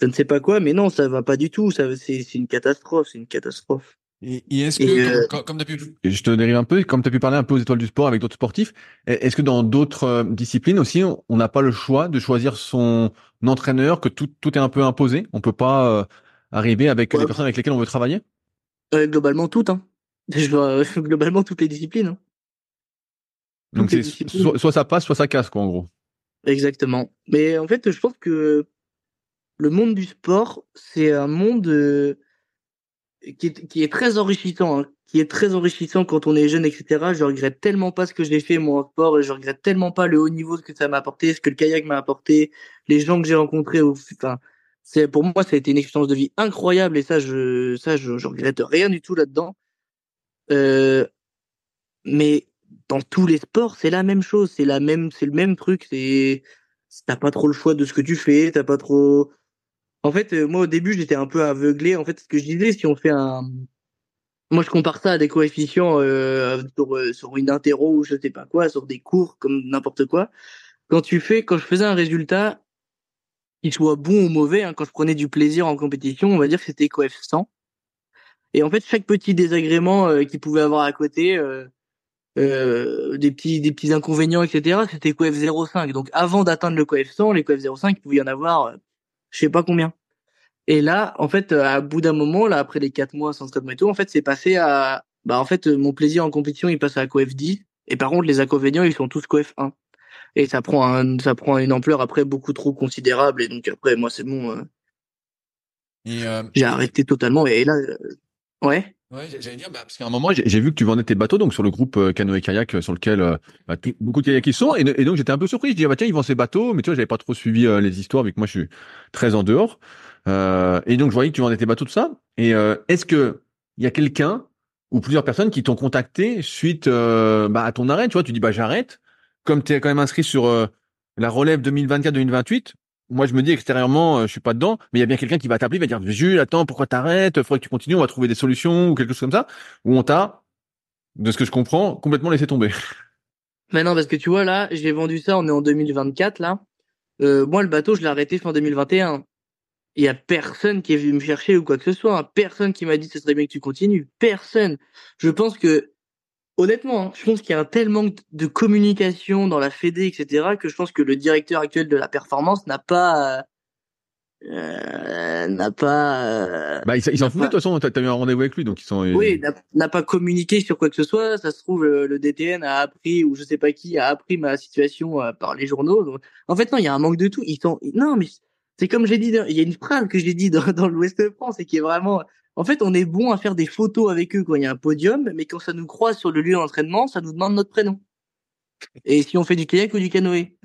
je ne sais pas quoi, mais non, ça va pas du tout. Ça, c'est une catastrophe, c'est une catastrophe. Et, est-ce que, comme, comme, tu as pu, je te dérive un peu, comme tu as pu parler un peu aux étoiles du sport avec d'autres sportifs, est-ce que dans d'autres euh, disciplines aussi, on n'a pas le choix de choisir son entraîneur, que tout, tout est un peu imposé? On peut pas euh, arriver avec les personnes avec lesquelles on veut travailler? Euh, Globalement toutes, hein. globalement toutes les disciplines. Hein. Donc c'est soit, ça passe, soit ça casse, quoi, en gros. Exactement. Mais en fait, je pense que le monde du sport, c'est un monde euh, qui, est, qui est très enrichissant, hein, qui est très enrichissant quand on est jeune, etc. Je regrette tellement pas ce que j'ai fait moi en sport et je regrette tellement pas le haut niveau que ça m'a apporté, ce que le kayak m'a apporté, les gens que j'ai rencontrés. Enfin, c'est pour moi ça a été une expérience de vie incroyable et ça je ça je, je regrette rien du tout là-dedans. Euh, mais dans tous les sports, c'est la même chose, c'est la même, c'est le même truc. C'est t'as pas trop le choix de ce que tu fais, t'as pas trop. En fait, euh, moi au début, j'étais un peu aveuglé. En fait, ce que je disais, si on fait un, moi je compare ça à des coefficients euh, sur, euh, sur une interro ou je sais pas quoi, sur des cours comme n'importe quoi. Quand tu fais, quand je faisais un résultat, qu'il soit bon ou mauvais, hein, quand je prenais du plaisir en compétition, on va dire que c'était coef 100. Et en fait, chaque petit désagrément euh, qu'il pouvait avoir à côté, euh, euh, des petits des petits inconvénients, etc. C'était coef 0,5. Donc avant d'atteindre le coef 100, les coef 0,5, il pouvait y en avoir, euh, je sais pas combien. Et là, en fait, à bout d'un moment, là, après les quatre mois sans stop météo, en fait, c'est passé à, bah, en fait, mon plaisir en compétition, il passe à coef 10. Et par contre, les inconvénients, ils sont tous coef 1. Et ça prend un, ça prend une ampleur après beaucoup trop considérable. Et donc après, moi, c'est bon. Euh, euh, j'ai arrêté totalement. Et là, euh, ouais. Ouais, j'allais dire, bah, parce qu'à un moment, j'ai vu que tu vendais tes bateaux, donc sur le groupe euh, canoë kayak sur lequel euh, bah, beaucoup de kayakis sont, et, donc j'étais un peu surpris. Je dis ah bah tiens, ils vendent ses bateaux, mais tu vois, j'avais pas trop suivi les histoires, vu que moi je suis très en dehors. et donc je voyais que tu vendais tes bateaux tout ça. Et est-ce que il y a quelqu'un ou plusieurs personnes qui t'ont contacté suite bah, à ton arrêt? Tu vois, tu dis bah j'arrête. Comme tu es quand même inscrit sur la relève 2024-2028, moi je me dis extérieurement euh, je suis pas dedans mais il y a bien quelqu'un qui va t'appeler va dire Jules attends pourquoi t'arrêtes? Faudrait que tu continues on va trouver des solutions ou quelque chose comme ça. Ou on t'a de ce que je comprends complètement laissé tomber. Mais non parce que tu vois là j'ai vendu ça on est en 2024 là. Euh, moi le bateau je l'ai arrêté fin 2021 il y a personne qui est venu me chercher ou quoi que ce soit hein. personne qui m'a dit ce serait bien que tu continues. Personne. Je pense que honnêtement, hein, je pense qu'il y a un tel manque de communication dans la Fédé, etc., que je pense que le directeur actuel de la performance n'a pas, euh, n'a pas. Euh, bah, il s'en fout de toute façon. T'as as eu un rendez-vous avec lui, donc ils sont. Oui, n'a pas communiqué sur quoi que ce soit. Ça se trouve, le, DTN a appris ou je sais pas qui a appris ma situation euh, par les journaux. en fait, non, il y a un manque de tout. Ils sont. Non, mais c'est comme j'ai dit. Il y a une phrase que j'ai dit dans, dans l'Ouest de France et qui est vraiment en fait, on est bon à faire des photos avec eux quand il y a un podium, mais quand ça nous croise sur le lieu d'entraînement, ça nous demande notre prénom. Et si on fait du kayak ou du canoë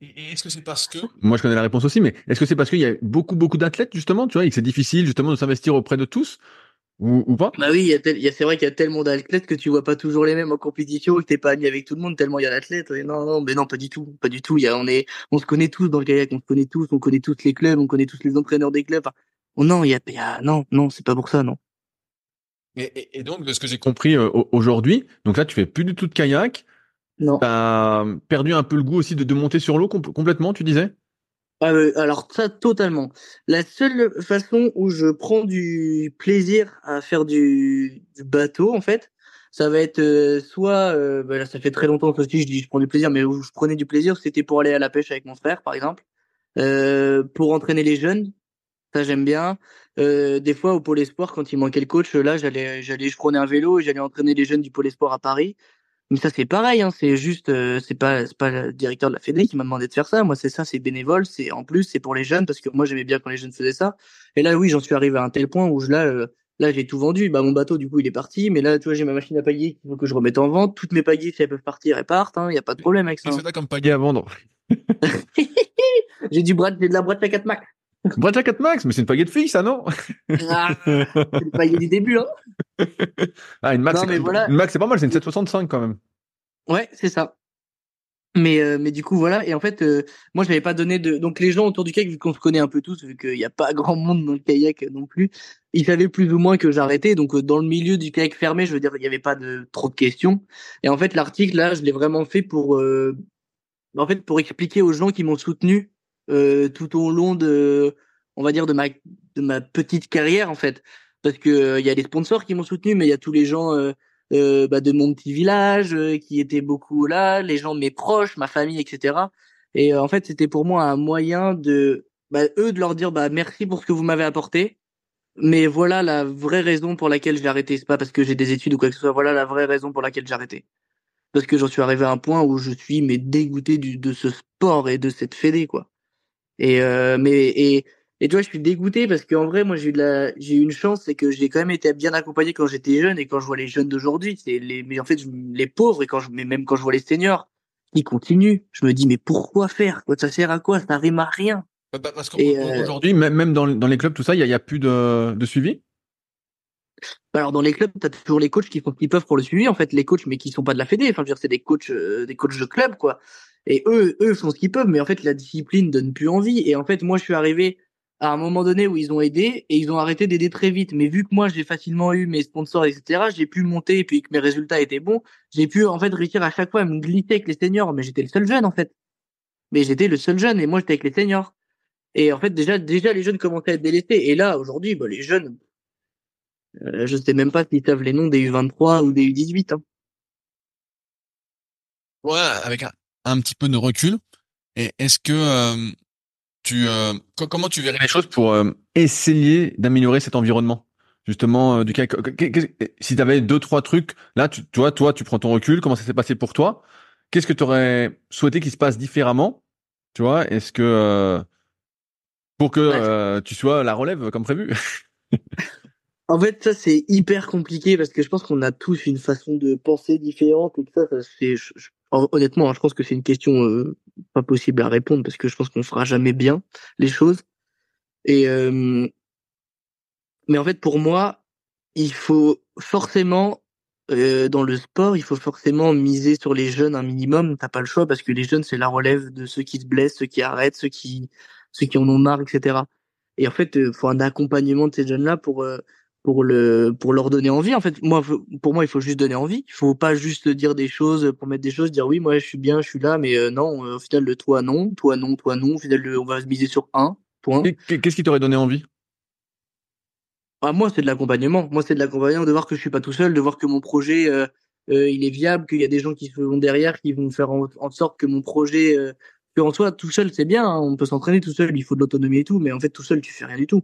Et, est-ce que c'est parce que Moi, je connais la réponse aussi, mais est-ce que c'est parce qu'il y a beaucoup, beaucoup d'athlètes justement, tu vois, et que c'est difficile justement de s'investir auprès de tous ou, pas? Bah oui, c'est vrai qu'il y a tellement d'athlètes que tu vois pas toujours les mêmes en compétition, que t'es pas ami avec tout le monde tellement il y a d'athlètes. Non, non, mais non, pas du tout, pas du tout. Il y a, on est, on se connaît tous dans le kayak, on se connaît tous, on connaît tous les clubs, on connaît tous les entraîneurs des clubs. Oh non, il y a, y a, non, non, c'est pas pour ça, non. Et, et, donc, de ce que j'ai compris euh, aujourd'hui, donc là, tu fais plus du tout de kayak. Non. T'as perdu un peu le goût aussi de, de monter sur l'eau complètement, tu disais? Ah, euh, Alors ça, totalement. La seule façon où je prends du plaisir à faire du, du bateau, en fait, ça va être euh, soit, euh, bah là, ça fait très longtemps que je dis je prends du plaisir, mais où je prenais du plaisir, c'était pour aller à la pêche avec mon frère, par exemple, pour entraîner les jeunes, ça j'aime bien. Euh, des fois au pôle espoir quand il manquait le coach, là j'allais j'allais je prenais un vélo et j'allais entraîner les jeunes du pôle espoir à Paris. Mais ça c'est pareil, hein, c'est juste euh, c'est pas c'est pas le directeur de la Fédé qui m'a demandé de faire ça. Moi c'est ça, c'est bénévole, c'est en plus c'est pour les jeunes parce que moi j'aimais bien quand les jeunes faisaient ça. Et là oui j'en suis arrivé à un tel point où je, là euh, là j'ai tout vendu. Bah mon bateau du coup il est parti, mais là tu vois j'ai ma machine à pailler qu'il faut que je remette en vente. Toutes mes pagaies si elles peuvent partir elles partent, il hein, y a pas de problème avec ça. Qu'est-ce que comme pagaie à vendre J'ai du bras, j'ai de la boîte à 4 Mac. Boîte à 4 max, mais c'est une pagaie de filles, ça, non? Ah, C'est une pagaie du début, hein Ah, une max, c'est voilà. pas mal, c'est une 765 quand même. Ouais, c'est ça. Mais euh, mais du coup voilà et en fait euh, moi je n'avais pas donné de donc les gens autour du kayak vu qu'on se connaît un peu tous vu qu'il n'y a pas grand monde dans le kayak non plus ils savaient plus ou moins que j'arrêtais donc euh, dans le milieu du kayak fermé je veux dire il n'y avait pas de trop de questions et en fait l'article là je l'ai vraiment fait pour en fait pour expliquer aux gens qui m'ont soutenu euh, tout au long de, on va dire de ma de ma petite carrière en fait, parce que il euh, y a des sponsors qui m'ont soutenu, mais il y a tous les gens euh, bah, de mon petit village qui étaient beaucoup là, les gens de mes proches, ma famille, etc. Et en fait, c'était pour moi un moyen de bah, eux de leur dire bah merci pour ce que vous m'avez apporté, mais voilà la vraie raison pour laquelle j'ai arrêté. C'est pas parce que j'ai des études ou quoi que ce soit. Voilà la vraie raison pour laquelle j'ai arrêté. parce que j'en suis arrivé à un point où je suis mais dégoûté du, de ce sport et de cette fédé quoi. Et euh, mais et et tu vois, je suis dégoûté parce qu'en vrai, moi, j'ai eu de la, j'ai eu une chance, c'est que j'ai quand même été bien accompagné quand j'étais jeune et quand je vois les jeunes d'aujourd'hui, c'est les, mais en fait, les pauvres et quand je, mais même quand je vois les seniors, ils continuent. Je me dis, mais pourquoi faire? Quoi, ça sert à quoi? Ça rime à rien. Bah, bah parce qu'aujourd'hui, euh, même dans, dans les clubs, tout ça, il y a, y a, plus de, de suivi? Bah, alors dans les clubs, t'as toujours les coachs qui font qui peuvent pour le suivi en fait, les coachs mais qui sont pas de la fédé. Enfin, je veux dire, c'est des coachs, euh, des coachs de club quoi. Et eux, eux font ce qu'ils peuvent, mais en fait la discipline donne plus envie. Et en fait, moi, je suis arrivé à un moment donné où ils ont aidé et ils ont arrêté d'aider très vite. Mais vu que moi j'ai facilement eu mes sponsors, etc., j'ai pu monter et puis que mes résultats étaient bons, j'ai pu en fait réussir à chaque fois à me glisser avec les seniors. Mais j'étais le seul jeune en fait. Mais j'étais le seul jeune et moi j'étais avec les seniors. Et en fait déjà déjà les jeunes commençaient à être délaissés. Et là aujourd'hui, bah, les jeunes, euh, je sais même pas s'ils savent les noms des U23 ou des U18. Hein. Ouais, avec un, un, petit peu de recul. Et est-ce que euh, tu, euh, comment tu verrais les choses pour euh, essayer d'améliorer cet environnement? Justement, du cas, si tu avais deux trois trucs, là, tu, toi, toi, tu prends ton recul. Comment ça s'est passé pour toi? Qu'est-ce que tu aurais souhaité qu'il se passe différemment? Tu vois Est-ce que pour que tu sois la relève comme prévu? En fait, ça c'est hyper compliqué parce que je pense qu'on a tous une façon de penser différente et que ça, ça c'est, honnêtement, hein, je pense que c'est une question euh, pas possible à répondre parce que je pense qu'on fera jamais bien les choses. Et euh, mais en fait, pour moi, il faut forcément euh, dans le sport, il faut forcément miser sur les jeunes un minimum. T'as pas le choix parce que les jeunes, c'est la relève de ceux qui se blessent, ceux qui arrêtent, ceux qui ceux qui en ont marre, etc. Et en fait, il faut un accompagnement de ces jeunes-là pour pour le pour leur donner envie en fait. Moi pour moi il faut juste donner envie. Il faut pas juste dire des choses pour mettre des choses dire oui moi je suis bien je suis là mais euh, non euh, au final le toi non toi non toi non. Au final on va se miser sur un point. Qu'est-ce qui t'aurait donné envie? Ah, moi c'est de l'accompagnement. Moi c'est de l'accompagnement de voir que je suis pas tout seul de voir que mon projet euh, il est viable qu'il y a des gens qui sont derrière qui vont faire en, sorte que mon projet que en soi tout seul c'est bien hein, on peut s'entraîner tout seul il faut de l'autonomie et tout mais en fait tout seul tu fais rien du tout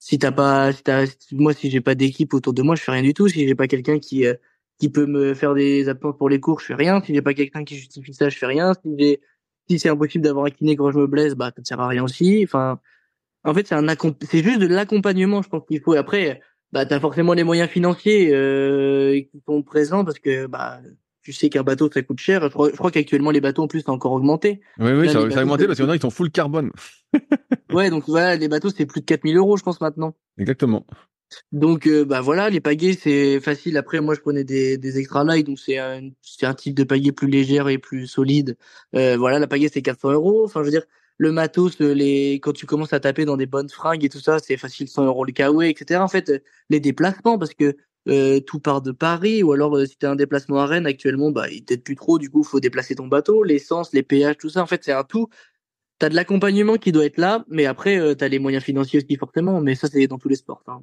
si t'as pas, si t'as, moi si j'ai pas d'équipe autour de moi, je fais rien du tout. Si j'ai pas quelqu'un qui euh, qui peut me faire des apports pour les cours, je fais rien. Si j'ai pas quelqu'un qui justifie ça, je fais rien. Si j'ai, si c'est impossible d'avoir un kiné quand je me blesse, bah ça ne sert à rien aussi. Enfin, en fait c'est un c'est juste de l'accompagnement, je pense qu'il faut. Et après, bah t'as forcément les moyens financiers euh, qui sont présents parce que bah tu sais qu'un bateau ça coûte cher. Je crois, qu'actuellement les bateaux en plus ça a encore augmenté. Oui, oui, ça, a augmenté parce qu'il y en a ils sont full carbone. ouais, donc voilà, les bateaux c'est plus de 4000 euros je pense maintenant. Exactement. Donc euh, bah voilà, les pagaies c'est facile. Après moi je prenais des, des extra light, donc c'est un c'est un type de pagaie plus légère et plus solide. Euh, voilà, la pagaie c'est 400 euros. Enfin je veux dire le matos, les quand tu commences à taper dans des bonnes fringues et tout ça, c'est facile 100 euros le kawaii, etc. En fait, les déplacements parce que euh, tout part de Paris, ou alors euh, si tu as un déplacement à Rennes actuellement, bah il t'aide plus trop, du coup faut déplacer ton bateau, l'essence, les péages, tout ça. En fait, c'est un tout. T'as de l'accompagnement qui doit être là, mais après euh, tu as les moyens financiers aussi forcément, mais ça c'est dans tous les sports. Hein.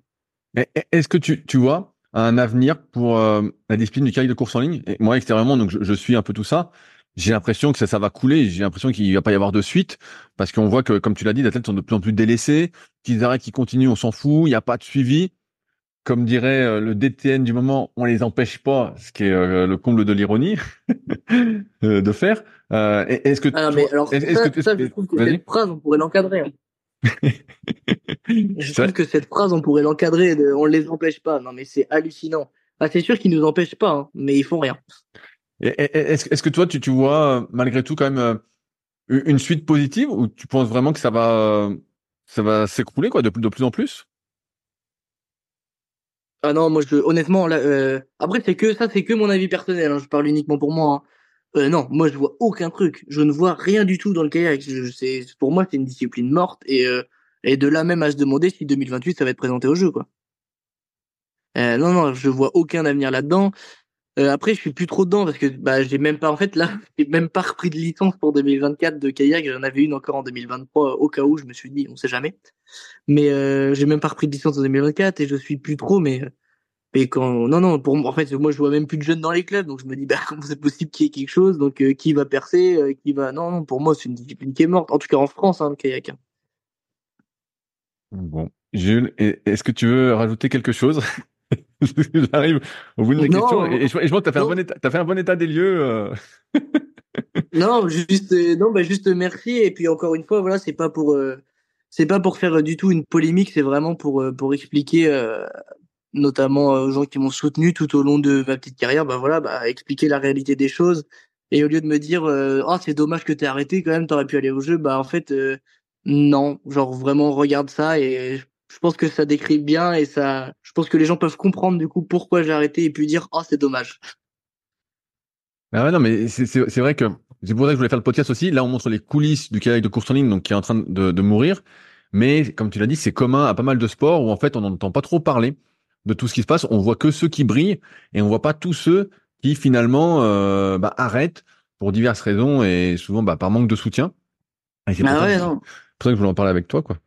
Est-ce que tu, tu vois un avenir pour la discipline du kayak de course en ligne? Moi extérieurement, donc je, suis un peu tout ça. J'ai l'impression que ça, ça va couler. J'ai l'impression qu'il va pas y avoir de suite parce qu'on voit que, comme tu l'as dit, les athlètes sont de plus en plus délaissés. Qu'ils arrêtent, qu'ils continuent, on s'en fout. Il n'y a pas de suivi comme dirait euh, le DTN du moment, on les empêche pas, ce qui est euh, le comble de l'ironie euh, de faire. est-ce que ah, mais alors ça, que ça, je trouve que cette phrase on pourrait l'encadrer. Hein. je trouve que cette phrase on pourrait l'encadrer. De, on les empêche pas. Non mais c'est hallucinant. Ah, c'est sûr qu'ils nous empêchent pas, hein, mais ils font rien. Est-ce que toi tu, tu vois malgré tout quand même une suite positive ou tu penses vraiment que ça va ça va s'écrouler quoi de, de plus en plus? Ah non, moi je honnêtement là euh, après c'est que ça c'est que mon avis personnel, hein, je parle uniquement pour moi. Hein. Euh, non, moi je vois aucun truc, je ne vois rien du tout dans le kayak. C'est pour moi c'est une discipline morte et euh, et de là même à se demander si 2028 ça va être présenté au jeu quoi. Euh, non non, je vois aucun avenir là-dedans. Euh, après, je suis plus trop dedans parce que bah j'ai même pas en fait là, j'ai même pas repris de licence pour 2024 de kayak. J'en avais une encore en 2023 au cas où je me suis dit, on sait jamais. Mais euh, j'ai même pas repris de licence en 2024 et je suis plus trop. Mais mais quand non non pour en fait moi je vois même plus de jeunes dans les clubs donc je me dis bah comment c'est possible qu'il y ait quelque chose? Donc euh, qui va percer euh, qui va non non pour moi c'est une discipline qui est morte en tout cas en France hein, le kayak. Bon Jules est-ce que tu veux rajouter quelque chose? J'arrive au bout de la question et, je, vois que tu as fait, un bon état, as fait un bon état des lieux. Euh. non, juste, non, bah juste merci. Et puis encore une fois, voilà, c'est pas pour, c'est pas pour faire du tout une polémique, c'est vraiment pour, pour expliquer notamment aux gens qui m'ont soutenu tout au long de ma petite carrière, bah voilà, bah expliquer la réalité des choses. Et au lieu de me dire, oh c'est dommage que t'aies arrêté quand même, t'aurais pu aller au jeu, bah en fait non, genre vraiment regarde ça et je pense que ça décrit bien et ça, je pense que les gens peuvent comprendre du coup pourquoi j'ai arrêté et puis dire oh c'est dommage. Ouais, non mais c'est vrai que c'est pour ça que je voulais faire le podcast aussi. Là on montre les coulisses du kayak de course en ligne donc qui est en train de, de mourir. Mais comme tu l'as dit, c'est commun à pas mal de sports où en fait on n'entend pas trop parler de tout ce qui se passe. On voit que ceux qui brillent et on voit pas tous ceux qui finalement euh, bah, arrêtent pour diverses raisons et souvent bah, par manque de soutien. c'est ouais, non pour ça que je voulais en parler avec toi, quoi.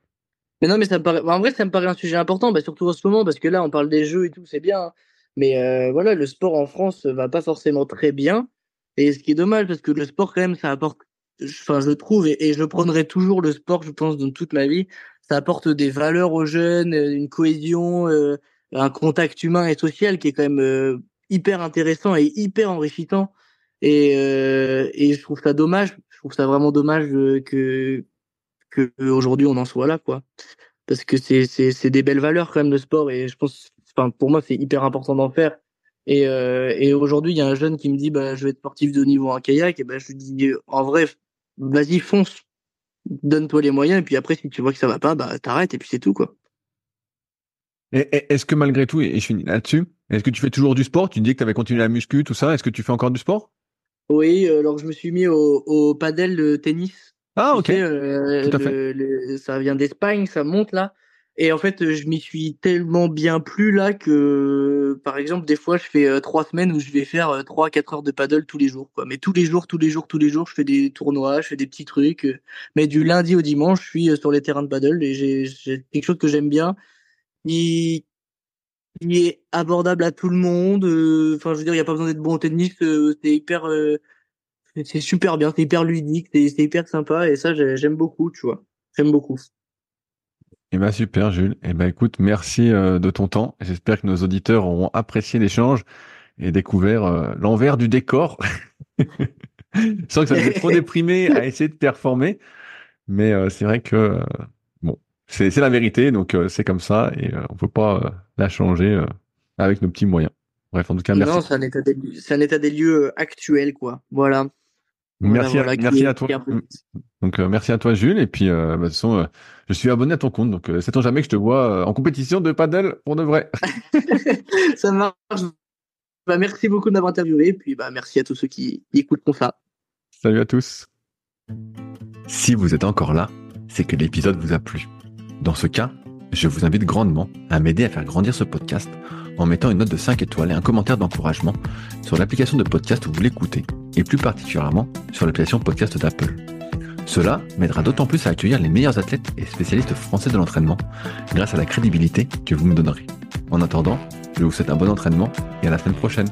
Mais non, mais ça me paraît, en vrai, ça me paraît un sujet important, bah, surtout en ce moment, parce que là, on parle des jeux et tout, c'est bien. Hein. Mais euh, voilà, le sport en France va pas forcément très bien. Et ce qui est dommage, parce que le sport, quand même, ça apporte, enfin, je trouve, et, je prendrai toujours le sport, je pense, dans toute ma vie. Ça apporte des valeurs aux jeunes, une cohésion, euh, un contact humain et social qui est quand même euh, hyper intéressant et hyper enrichissant. Et, et je trouve ça dommage, je trouve ça vraiment dommage que que aujourd'hui on en soit là, quoi. Parce que c'est c'est des belles valeurs quand même le sport et je pense, enfin pour moi c'est hyper important d'en faire. Et, euh, et aujourd'hui il y a un jeune qui me dit bah je vais être sportif de haut niveau en kayak et ben je lui dis en vrai vas-y fonce, donne-toi les moyens et puis après si tu vois que ça va pas bah t'arrêtes et puis c'est tout quoi. Est-ce que malgré tout, et je finis là-dessus, est-ce que tu fais toujours du sport? Tu dis que tu avais continué la muscu, tout ça. Est-ce que tu fais encore du sport? Oui, alors je me suis mis au, au padel de tennis ah, ok. Euh, ça vient d'Espagne, ça monte là. Et en fait, je m'y suis tellement bien plu là que, par exemple, des fois, je fais euh, trois semaines où je vais faire euh, trois, quatre heures de paddle tous les jours. Quoi. Mais tous les jours, tous les jours, tous les jours, je fais des tournois, je fais des petits trucs. Mais du lundi au dimanche, je suis sur les terrains de paddle et j'ai quelque chose que j'aime bien. Il, il est abordable à tout le monde. Enfin, je veux dire, il n'y a pas besoin d'être bon au tennis. c'est hyper c'est super bien, c'est hyper ludique, c'est hyper sympa et ça j'aime beaucoup, tu vois. J'aime beaucoup. Eh ben super Jules. Eh ben écoute, merci euh, de ton temps. J'espère que nos auditeurs auront apprécié l'échange et découvert euh, l'envers du décor. Sans que ça me trop déprimé à essayer de performer, mais euh, c'est vrai que bon, c'est la vérité, donc c'est comme ça et on peut pas la changer avec nos petits moyens. Bref, en tout cas, merci. Non, c'est un un état des lieux actuel, quoi. Voilà. Merci, à, merci à toi. Donc euh, merci à toi Jules et puis euh, bah, de toute façon euh, je suis abonné à ton compte donc c'est sait jamais que je te vois en compétition de paddle pour de vrai. ça marche. Bah, merci beaucoup de m'avoir interviewé et puis bah merci à tous ceux qui, écoutent pour ça. Salut à tous. Si vous êtes encore là, c'est que l'épisode vous a plu. Dans ce cas, je vous invite grandement à m'aider à faire grandir ce podcast en mettant une note de 5 étoiles et un commentaire d'encouragement sur l'application de podcast où vous l'écoutez, et plus particulièrement sur l'application podcast d'Apple. Cela m'aidera d'autant plus à accueillir les meilleurs athlètes et spécialistes français de l'entraînement grâce à la crédibilité que vous me donnerez. En attendant, je vous souhaite un bon entraînement et à la semaine prochaine.